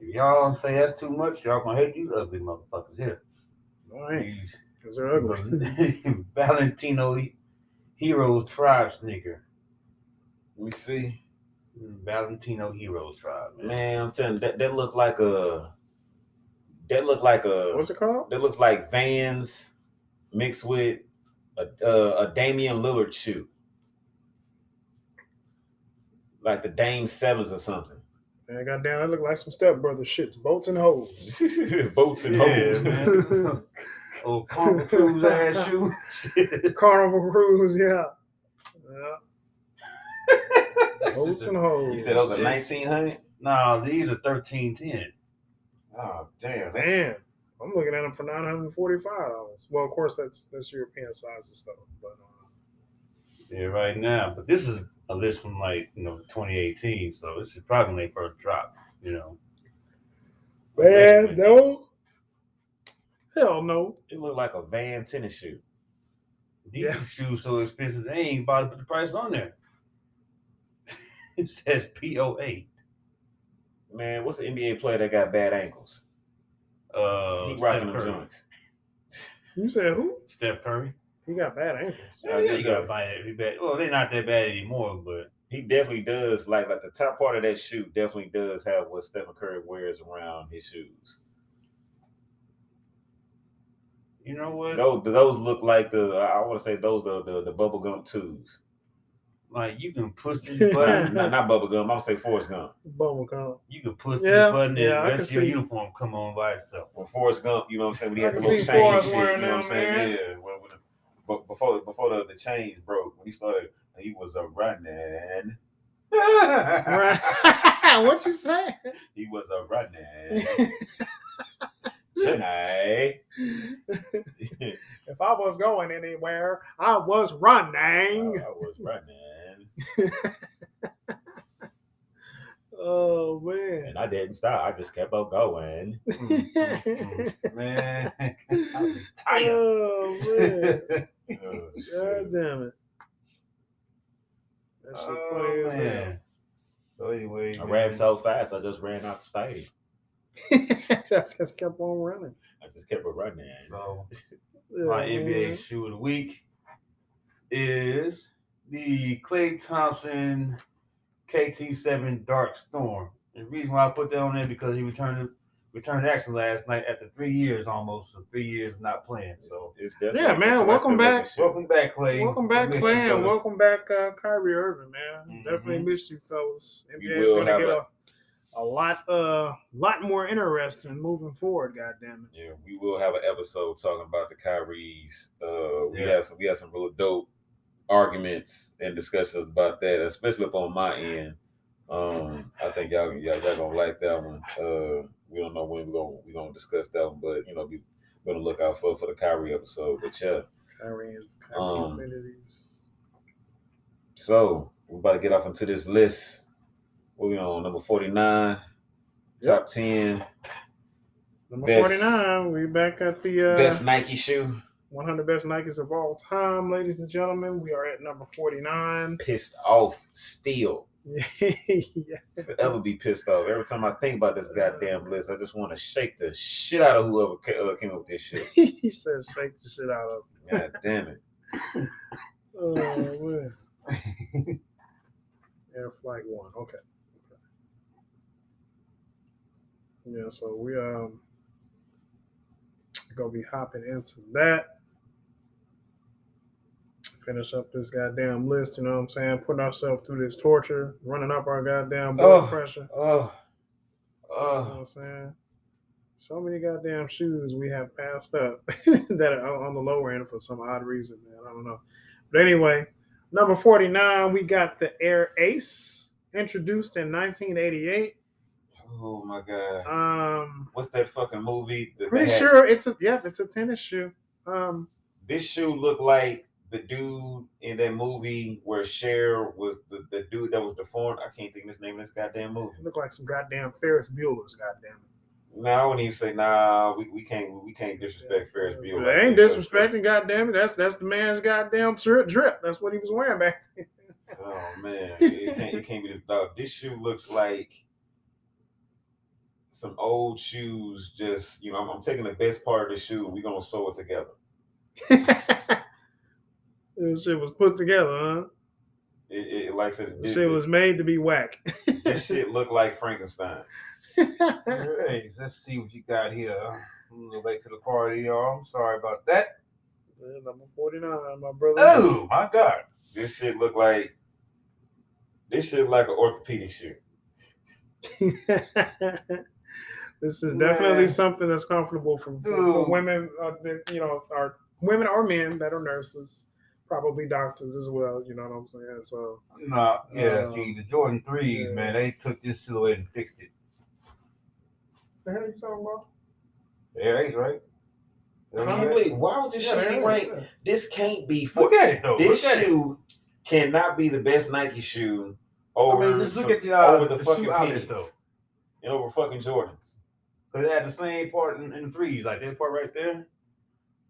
if y'all say that's too much, y'all gonna hate these ugly motherfuckers here. These because they're ugly. Valentino Heroes Tribe sneaker. We see. Valentino Heroes Tribe. Man. Man, I'm telling you, that, that look like a that look like a What's it called? that looks like Vans mixed with a uh, a Damian Lillard shoe. Like the Dame Sevens or something. Man, goddamn, that look like some stepbrother shits, bolts and hoes. Boats and Yeah, hoes. man. Oh, Carnival Cruise ass shoe. Carnival cruise, yeah. Yeah. Bolts and hoes. You said those are nineteen hundred? No, these are thirteen ten. Oh damn. that's- Man, I'm looking at them for nine hundred and forty-five dollars. Well, of course, that's that's European sizes stuff, but uh, Yeah, right now. But this is a list from like you know 2018, so this is probably when they first dropped. You know. man, no, hell no. It looked like a Van tennis shoe. These Yeah. shoes so expensive they ain't about to put the price on there. it says POA. Man, what's the NBA player that got bad ankles? Uh, he rocking the joints. You said who? Steph Curry. He got bad ankles. Yeah, Yeah, you gotta buy it. Bad. Well, they're not that bad anymore, but He definitely does like like the top part of that shoe definitely does have what Stephen Curry wears around his shoes. you know what? Those those look like the I want to say those the the, the bubblegum twos. Like you can push this not, button. not, not bubblegum. I'm gonna say Forrest Gump. Bubble gum. You can push Yeah, this button yeah, and the rest of your see. uniform come on by itself. Well, Forrest Gump, you know what I'm saying, when he I had the little chain Forrest shit, you know what I'm saying? man. Yeah. When, when, but before before the, the chains broke, when he started, he was a running. What you say? He was a running. Tonight. if I was going anywhere, I was running. I was running. Oh man. And I didn't stop. I just kept on going. Man, tired. oh man. Oh, God damn it. That shit Oh, funny as man. So anyway, I ran so fast, I just ran out the stadium. I just kept on running. I just kept it running. So Yeah, my man. NBA shoe of the week is the Klay Thompson KT7 Dark Storm. And the reason why I put that on there because he returned returned action last night after three years almost, so three years of not playing. So It's Yeah, man, welcome back. shit. welcome back, Klay. Welcome back, We Klay, and welcome back, uh, Kyrie Irving, man. Mhm. Definitely missed you, fellas. We NBA is will gonna get a- a, a lot, uh, lot more interesting moving forward. God damn it. Yeah, we will have an episode talking about the Kyries. Uh, we Yeah. have some we have some real dope arguments and discussions about that, especially up on my end. Um, I think y'all y'all, y'all gonna like that one. Uh, we don't know when we're gonna we gonna discuss that one, but you know, we we're gonna look out for for the Kyrie episode. But yeah, Kyrie Um, so we're about to get off into this list. What we on number forty nine, top ten Number best- 49, we back at the uh, best Nike shoe. 100 best Nikes of all time, ladies and gentlemen. We are at number 49. Pissed off still. yeah. forever be pissed off. Every time I think about this goddamn list, I just want to shake the shit out of whoever uh, came up with this shit. he said, shake the shit out of God damn it. Oh, man. Air Flight 1. Okay. okay. Yeah, so we um gonna be hopping into that. Finish up this goddamn list, you know what I'm saying? Putting ourselves through this torture, running up our goddamn blood Oh. pressure. Oh, You know what oh, I'm saying? So many goddamn shoes we have passed up that are on the lower end for some odd reason, man. I don't know. But anyway, number 49, we got the Air Ace, introduced in 1988. oh my god. Um, What's that fucking movie? that pretty sure it's a yeah, it's a tennis shoe. Um, This shoe looked like the dude in that movie where Cher was the, the dude that was deformed. I can't think of his name in this goddamn movie. it looked like some goddamn Ferris Bueller's, goddamn it. No, I wouldn't even say nah. We, we can't we can't disrespect Ferris Bueller. They ain't disrespecting, goddamn it. That's that's the man's goddamn drip. drip. That's what he was wearing back then. Oh man, it, can't, it can't be this dog. This shoe looks like some old shoes. Just you know, I'm, I'm taking the best part of the shoe. and we gonna sew it together. this shit was put together, huh? It, it like I said, This it, shit was made to be whack. this shit looked like Frankenstein. Hey, let's see what you got here. I'm a little late to the party, y'all. I'm sorry about that. Yeah, Number 49, my brother. Oh my god. This shit look like this shit like an orthopedic shoe. this is definitely Man. something that's comfortable for, for, for women, uh, that, you know, are women or men that are nurses, probably doctors as well. You know what I'm saying? So Nah, yeah, Uh, see the Jordan threes, yeah. man, they took this silhouette and fixed it. the hell you talking about? The Air Ace, right? I can't believe why would this Yeah, shit there be it ranked? is. This can't be for Look at it though. this look at shoe cannot be the best Nike shoe over. I over mean, just look some- at the, uh, over the, the fucking shoe pennies though. and over fucking Jordans. Cause they had the same part in, in the threes, like that part right there.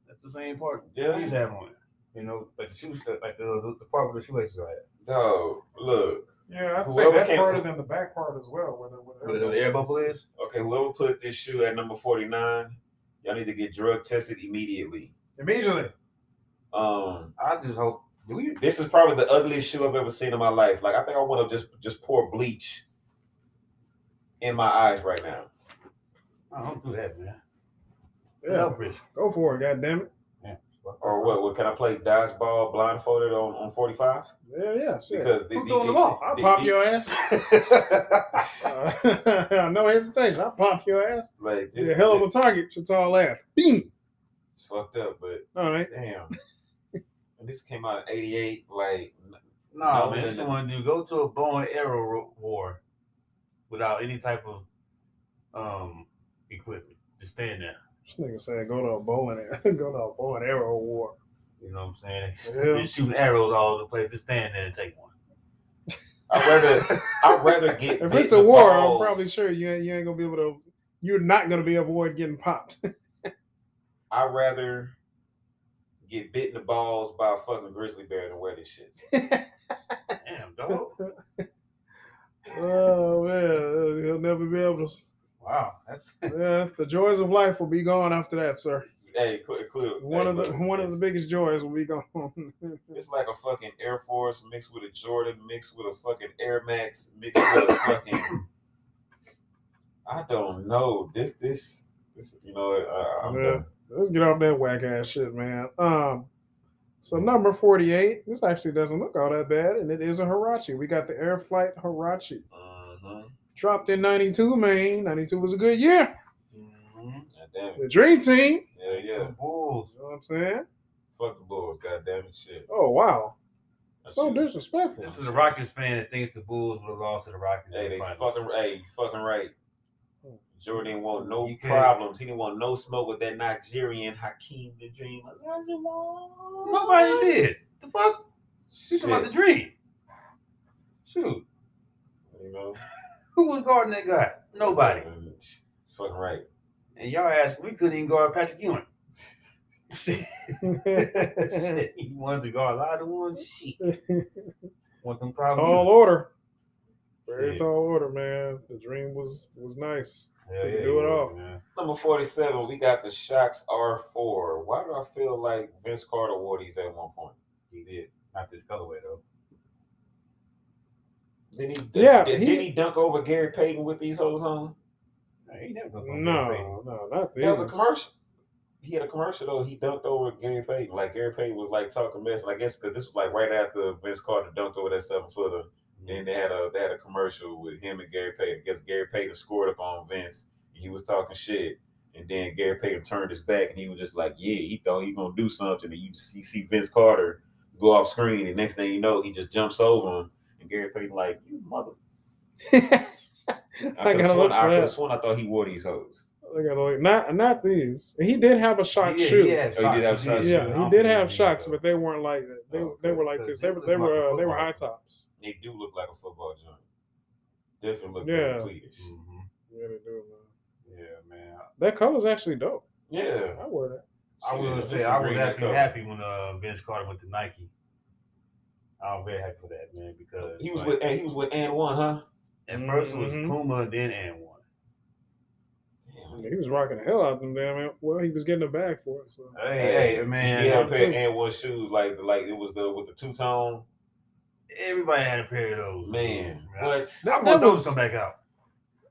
That's the same part Yeah. the threes have on it. You know, like the shoes, like the, the, the part where the shoelaces are at. Dog, look. Yeah, I'd Whoever say that came- part than the back part as well. Where the, Where the, the air bubble is. Okay, whoever put this shoe at number 49, y'all need to get drug tested immediately. Immediately. Um, I just hope. Do we? this is probably the ugliest shoe I've ever seen in my life. Like I think I want to just just pour bleach in my eyes right now. I don't do that, man. It's Yeah. a. Go for it, goddamn it. Or what? What can I play dodgeball blindfolded on on 45? Yeah, yeah, shit. Because Who's throwing the ball? I'll the- pop the- your ass. Uh, no hesitation. I'll pop your ass. like this. You're a hell of a target, your tall ass. Beam. It's fucked up, but All right. damn. And this came out in 88. Like, No, No, man, no, this no. one do go to a bow and arrow war without any type of um equipment. Just stand there. This nigga said go to a bowling go to a bow and arrow war. You know what I'm saying? Yeah. Just shooting arrows all over the place. Just stand there and take one. I'd rather I'd rather get If bit it's a the war, I'm probably sure you ain't, you ain't gonna be able to. You're not gonna be avoid getting popped. I'd rather get bit in the balls by a fucking grizzly bear than wear this shit. Damn, dog. oh man, he'll never be able to. Wow, that's Yeah, the joys of life will be gone after that, sir. Hey. One hey, of the one of the biggest joys will be gone. It's like a fucking Air Force mixed with a Jordan, mixed with a fucking Air Max, mixed with a fucking. I don't know. This, this, this. You know, uh. Let's get off that whack ass shit, man. Um, so number forty-eight. This actually doesn't look all that bad, and it is a Huarache. We got the Air Flight Huarache. Mhm. Dropped in '92, man. '92 was a good year. Mhm. God damn it. The Dream Team. Yeah, yeah. The Bulls. You know what I'm saying? Fuck the Bulls. God damn it. Shit. Oh wow, That so shit- disrespectful. This is a Rockets fan that thinks the Bulls would have lost to the Rockets. Hey, the they finals. fucking. Hey, you fucking right. Jordan didn't want no You can't- problems. He didn't want no smoke with that Nigerian Hakeem the Dream. Nobody did. The fuck? You talking about the dream? Shoot. You know. Who was guarding that guy? Nobody. Fucking right. And y'all asked, we couldn't even guard Patrick Ewing. Shit, he wanted to guard a lot of ones. Shit. Want them problems. tall order. Very Shit. tall order, man. The dream was was nice. Hell Couldn't yeah, do he it was, all. man. Number 47, we got the Shox R4. Why do I feel like Vince Carter wore these at one point? He did. Not this colorway though. Did he, Yeah, did, he- did he dunk over Gary Payton with these hoes on? Nah, he never gonna go Gary Payton. No, no, not these. That was a commercial. He had a commercial though. He dunked over Gary Payton. Like Gary Payton was like talking mess. And I guess because this was like right after Vince Carter dunked over that seven footer. Mm-hmm. Then they had a they had a commercial with him and Gary Payton. I guess Gary Payton scored up on Vince. And he was talking shit. And then Gary Payton turned his back and he was just like, Yeah, he thought he was gonna do something. And you just see, see Vince Carter go off screen. And next thing you know, he just jumps over him. And Gary Payton like, You mother I I could gotta sworn, I for coulda sworn I thought he wore these hoes. I gotta look. Not not these. He did have a shock Yeah, shoe. he Oh, he did have Shox. Shox. Yeah, he did have Shox, but they weren't like. They Oh, they were like this. They were they were uh, they were high tops. They do look like a football joint. Definitely look Yeah. like cleats. though. Mhm. Yeah, they do, man. Yeah, man. That color's actually dope. Yeah. I wear that. I Shit, will it's say a I was actually color. happy when uh, Vince Carter went to Nike. I was very happy for that man because He was like, with and he was with and one, huh? at first it was Mhm. Puma, then and one. He was rocking the hell out of them damn. Man. Well, he was getting a bag for it. So Hey, hey, man. He had a I'm pair of and one shoes like like it was the with the two tone. Everybody had a pair of those. Man, Yeah. what? I That- want that those was- to come back out.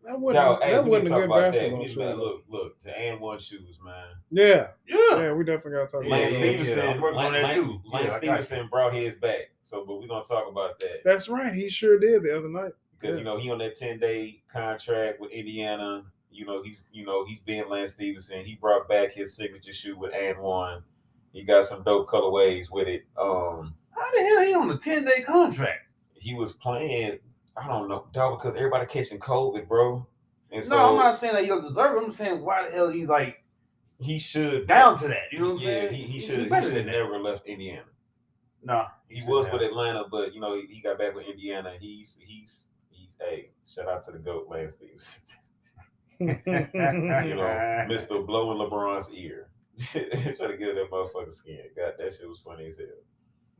That wasn't Yo, hey, that wasn't a to talk good about that. basketball shoe. to, look, look, to and one shoes, man. Yeah, Yeah. yeah, we definitely got to talk about Lance Yeah, that. yeah, yeah. Stephenson, I'm on Lance, that too. Lance Yeah, Stephenson brought his back. So, but we're gonna talk about that That's right. He sure did the other night. because Yeah. you know he on that ten day contract with Indiana. You know he's you know he's being Lance Stephenson. He brought back his signature shoe with and one. He got some dope colorways with it. Um, How the hell he on a 10 day contract? he was playing. I don't know, dog, because everybody catching COVID, bro. And so no, I'm not saying that you don't deserve it. I'm saying why the hell he's like he should down to that. You know what I'm yeah, saying? he, he He- should he he should have never left Indiana. Nah, He should was have. with Atlanta, but you know he, he got back with Indiana. He's he's he's hey, shout out to the goat Lance Stephenson. you know, Mister blowing LeBron's ear, trying to get in that motherfucking skin. God, that shit was funny as hell.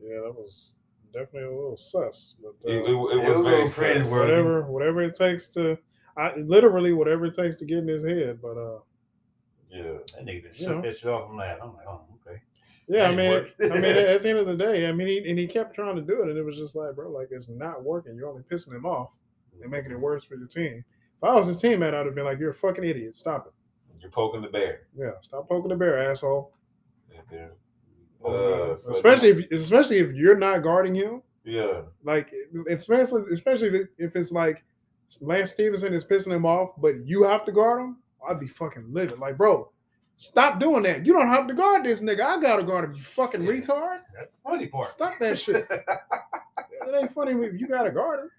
Yeah, that was definitely a little sus. But uh, It, it, it It was was very crazy sus. whatever, whatever it takes to, I literally whatever it takes to get in his head. But uh, Yeah, That nigga just You shook know. that shit off. I'm like, I'm like, oh, okay. yeah, I mean, worked. I mean, at the end of the day, I mean, he, and he kept trying to do it, and it was just like, bro, like it's not working. You're only pissing him off and making it worse for your team. If I was his teammate, I'd have been like, "You're a fucking idiot. Stop it. you're poking the bear. Yeah, stop poking the bear, asshole." Right there. Uh, so- especially if, especially if you're not guarding him. yeah, Like, especially, especially if, it, if it's like Lance Stephenson is pissing him off, but you have to guard him. I'd be fucking livid. Like, bro, stop doing that. You don't have to guard this nigga. I gotta guard him. You fucking Yeah. retard. That's the funny part. Stop that shit. It ain't funny if you gotta guard him.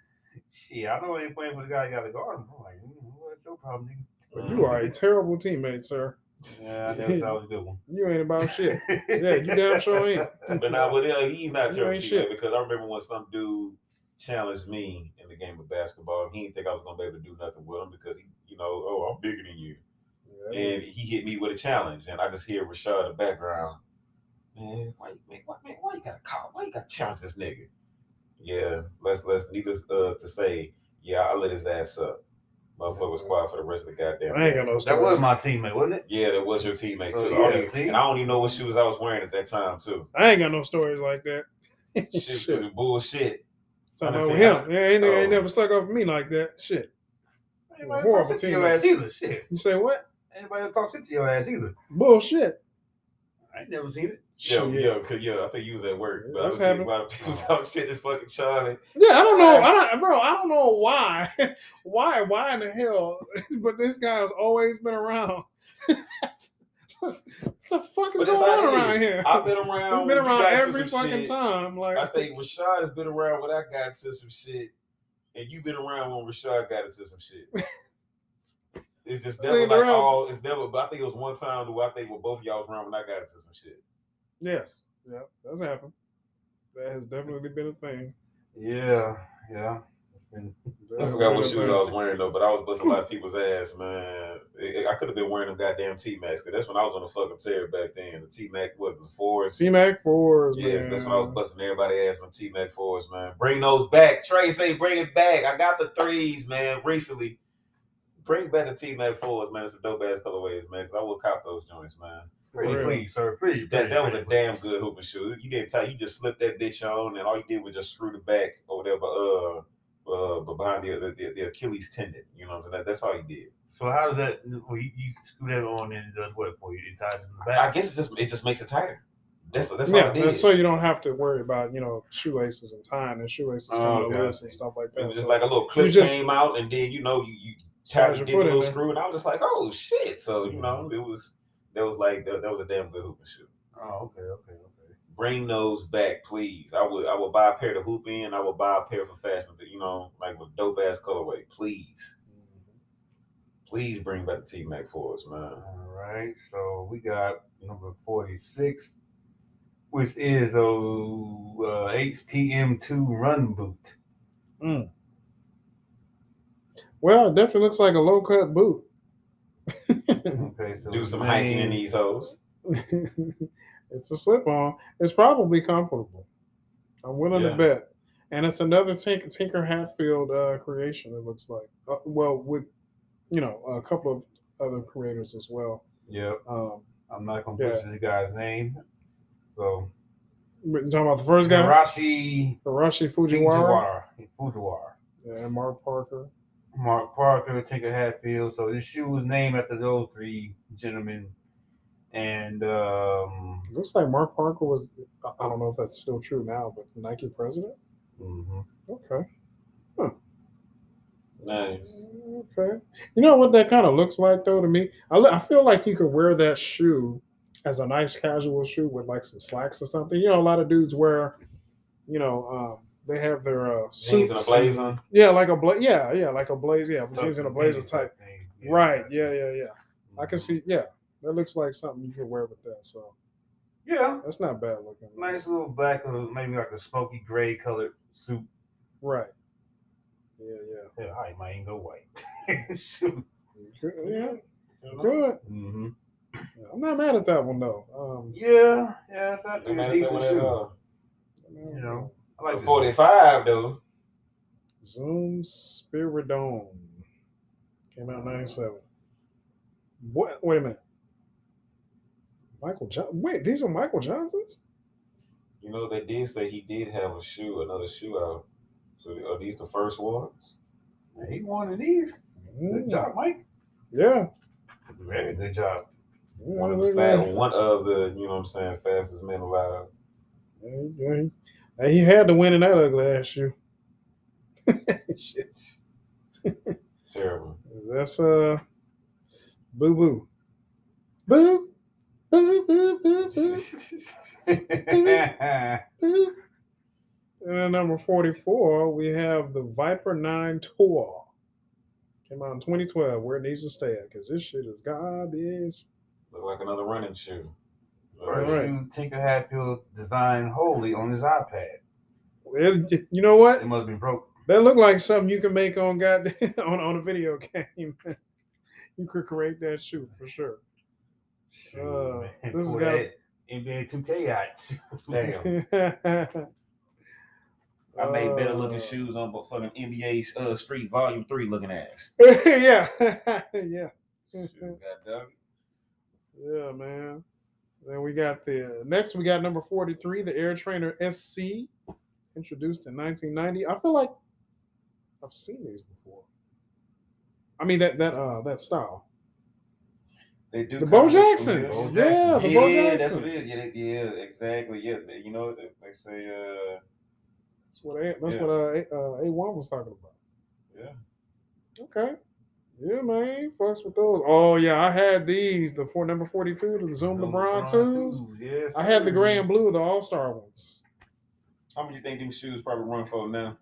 Yeah, I know I ain't playing for the guy that got to guard him. I'm like, mm, what's your problem, nigga? But you are a terrible teammate, sir. Yeah, I never thought it was a good one. You ain't about shit. Yeah, you damn sure ain't. but now with him, he's not You terrible shit. because I remember when some dude challenged me in the game of basketball. He didn't think I was gonna be able to do nothing with him because he, you know, oh, I'm bigger than you. Yeah, and he hit me with a challenge, and I just hear Rashad in the background. Man, why, man, why, man, why you gotta call? Why you gotta challenge this nigga? Yeah, let's let's needless uh, to say, yeah, I let his ass up. Motherfucker was quiet for the rest of the goddamn. I ain't got game. no That was my teammate, wasn't it? Yeah, that was your teammate So, too. yeah, I don't even- and I don't even know what shoes I was wearing at that time too. I ain't got no stories like that. Shit, Shit. was bullshit. Talking I about done with him. Yeah, ain't, nigga ain't Oh. never stuck up for me like that. Shit. Anybody Horrible talk shit to your ass either. Shit. You say what? Anybody talk shit to your ass either. Bullshit. I ain't never seen it. Yeah, Shit. yeah, cause yeah, I think you was at work, but I That's was seeing a lot of people talk shit to fucking Charlie. Yeah, I don't know. I don't, bro. I don't know why. why? Why in the hell? but this guy has always been around. what the fuck is But going on around is. here? I've been around. We've been around every fucking shit. time. Like, I think Rashad has been around when I got into some shit, and you've been around when Rashad got into some shit. It's just I never like around- all. It's never. But I think it was one time where I think where both of y'all was around when I got into some shit. Yes, yeah, that's happened. That has definitely been a thing. Yeah, yeah. Been I forgot what shoes I was wearing though, but I was busting a lot of people's ass, man. It- it- I could have been wearing them goddamn T Macs, because that's when I was on the fucking tear back then. The T Mac was the fours. T Mac fours, Yes, man. that's when I was busting everybody ass on T Mac fours, man. Bring those back. Trey say bring it back. I got the threes, man, recently. Bring back the T Mac fours, man. It's some dope ass colorways, man. Cause I will cop those joints, man. Pretty real. please, sir. Pretty, That pretty that was a pretty damn please. good hooping shoe. You didn't tie, you just slipped that bitch on, and all you did was just screw the back or whatever, uh, uh, but behind the, the the Achilles tendon. You know what I'm saying? That, that's all you did. So how does that? Well, you, you screw that on and it does what for you? It ties in the back. I guess it just it just makes it tighter. That's that's yeah, all it did. so you don't have to worry about you know shoelaces and tying and shoelaces Oh, coming okay. loose and stuff like that. It that. was just So like a little clip just- came out, and then you know you you slide tied your did a in little screw, and I was just like, oh shit! So you know it was that was like that, that was a damn good hoop hooping shoe. Oh, okay, okay, okay. Bring those back, please. I would I would buy a pair to hoop in. I would buy a pair for fashion, but you know like with dope ass colorway, please. Please bring back the T Mac for us, man. All right, so we got number 46, which is a uh, HTM2 run boot. Mm. Well, it definitely looks like a low cut boot. Okay, so Do some hiking in these hoes. it's a slip on. It's probably comfortable. I'm willing Yeah. to bet. And it's another Tinker, Tinker Hatfield uh, creation. It looks like. Uh, well, with you know a couple of other creators as well. Yep. Um, I'm not gonna Yeah. butcher the guy's name. So but you talking about the first guy, Hirashi Hiroshi Fujiwara, Fujiwara. Fujiwara. yeah, Mark Parker. Mark Parker, Tinker Hatfield. So this shoe was named after those three gentlemen. And um, Looks like Mark Parker was. I I don't know if that's still true now, but Nike president. mhm. Okay. Nice. Okay. You know what that kind of looks like though to me? I, I feel like you could wear that shoe as a nice casual shoe with like some slacks or something. You know, a lot of dudes wear, you know, um, they have their uh, Jeans and a blazer. Yeah, like a bla- yeah, yeah, like a blazer. yeah, jeans and a blazer Tux type. thing. Right. Yeah, yeah, yeah. I can Mhm. see. Yeah, that looks like something you could wear with that. So Yeah. that's not bad looking. Nice little black, maybe like a smoky gray colored suit. Right. Yeah, yeah. Yeah, I might go white. Shoot. Good, yeah, good. hmm Yeah, I'm not mad at that one though. Um, Yeah, yeah, it's actually a decent one shoe. You know, I like 45 though. Zoom Spiridon came out in '97. What? Wait a minute. Michael John. Wait, these are Michael Johnsons. You know they did say he did have a shoe, another shoe out. So are these the first ones? He won of these. Good Mm, job, Mike. Yeah. Very good job. Yeah, One of the fat, one of the, you know what I'm saying, fastest men alive. that. Yeah, he- had to win in that ugly ass shoe. Shit. Terrible. That's uh, boo boo, boo, boo, boo, boo, boo. boo. And number 44, we have the Vapor 9 Tour. Came out in 2012, where it needs to stay at, because this shit is garbage. Look like another running shoe. First Right. shoe Tinker Hatfield designed wholly on his iPad. It- you know what? It must have been broke. That looked like something you can make on goddamn on, on a video game. you could create that shoe for sure. Shoot, Uh, man. this has Pull got- that NBA 2K out. Damn. I made better looking Uh, shoes on but fucking NBA uh, Street Volume 3 looking ass. yeah, yeah. Shoot, goddamn. Yeah, man. Then we got the next. We got number forty-three, the Air Trainer SC, introduced in 1990. I feel like I've seen these before. I mean that that uh that style. They do The Bo with- Jacksons. Bo Yeah, the Bo Yeah, that's what it Jacksons. Yeah, they, yeah, exactly. Yeah, they- you know, they, they say, uh, That's what A, that's Yeah. what uh, A- uh, A1 was talking about. yeah. Okay. Yeah, man. Fucks with those. Oh yeah, I had these, the four number 42, the Zoom LeBron twos. Yes, I had the sir. gray and blue, the all-star ones. How much you think these shoes probably run for now?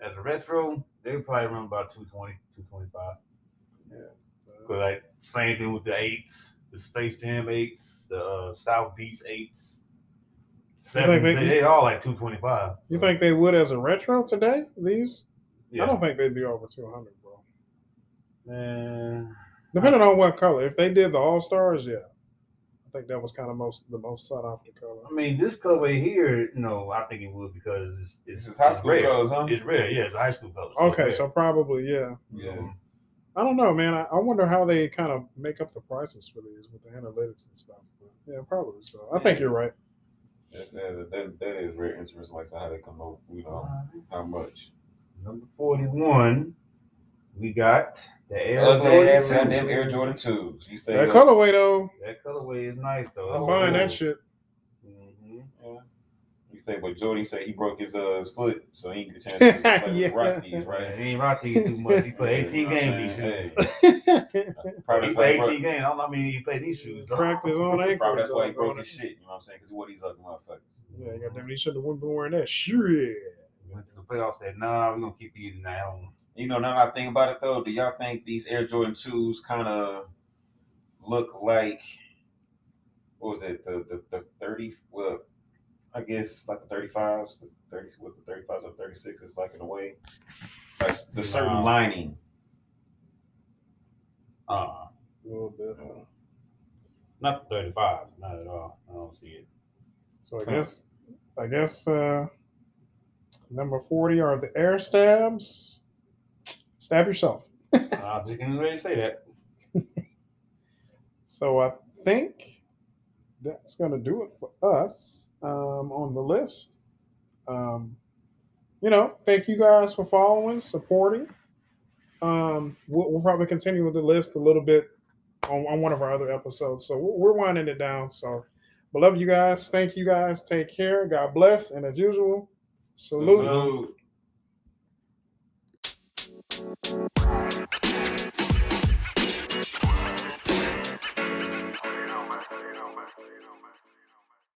As a retro, they would probably run about 220, 225. Yeah. Cause like same thing with the eights, the Space Jam eights, the uh, South Beach eights. think they- they, they all like 225. You think they would as a retro today? These? Yeah. I don't think they'd be over 200, bro. Man, Depending on what color. If they did the All Stars, yeah, I think that was kind of most the most sought after color. I mean, this colorway here, you know, I think it would because it's, it's, This is high it's school rare. colors, huh? It's rare, yeah, it's high school colors. Okay, it's so probably yeah. Yeah. Mm-hmm. I don't know, man. I, I wonder how they kind of make up the prices for these with the analytics and stuff. But yeah, probably so. I think you're right. That's, that, that, that is very interesting, like so how they come up, you um, know, uh-huh. how much. number forty-one, we got the Air Jordan ass 2. goddamn Air Jordan 2s. You say, That colorway though, That colorway is nice though. I'm buying that shit. hmm yeah. You say, but Jordy said he broke his uh his foot, so he didn't get a chance to play Yeah. with rock these, Right. right? He ain't rock these too much. He played 18 you know what I'm games these saying? shoes. Hey, probably He that's why he played 18 games. I don't know. I mean, he played these shoes. though. Cracked his own ankle. probably that's why he broke his shit. You know what I'm saying? Because what he's ugly motherfuckers. Yeah, goddamn, he should have been wearing that shit. Went to the playoffs. Said, "Nah, we're gonna keep these now." You know, now that I think about it though, do y'all think these Air Jordan 2s kind of look like what was it, the the, the 30 well, I guess like the 35s, the 30 what the 35s or 36s like in a way. Like the certain Nah. lining. Uh, A little bit. Uh, not the 35. Not at all. I don't see it. So I guess, I guess, uh, number forty are the air stabs. Stab yourself. I'm just to say that. So I think that's gonna do it for us um, on the list. Um, you know, thank you guys for following, supporting. Um, we'll, we'll probably continue with the list a little bit on, on one of our other episodes. So we're, we're winding it down. So, but love you guys. Thank you guys. Take care. God bless. And as usual, salute. Salute. Thank you.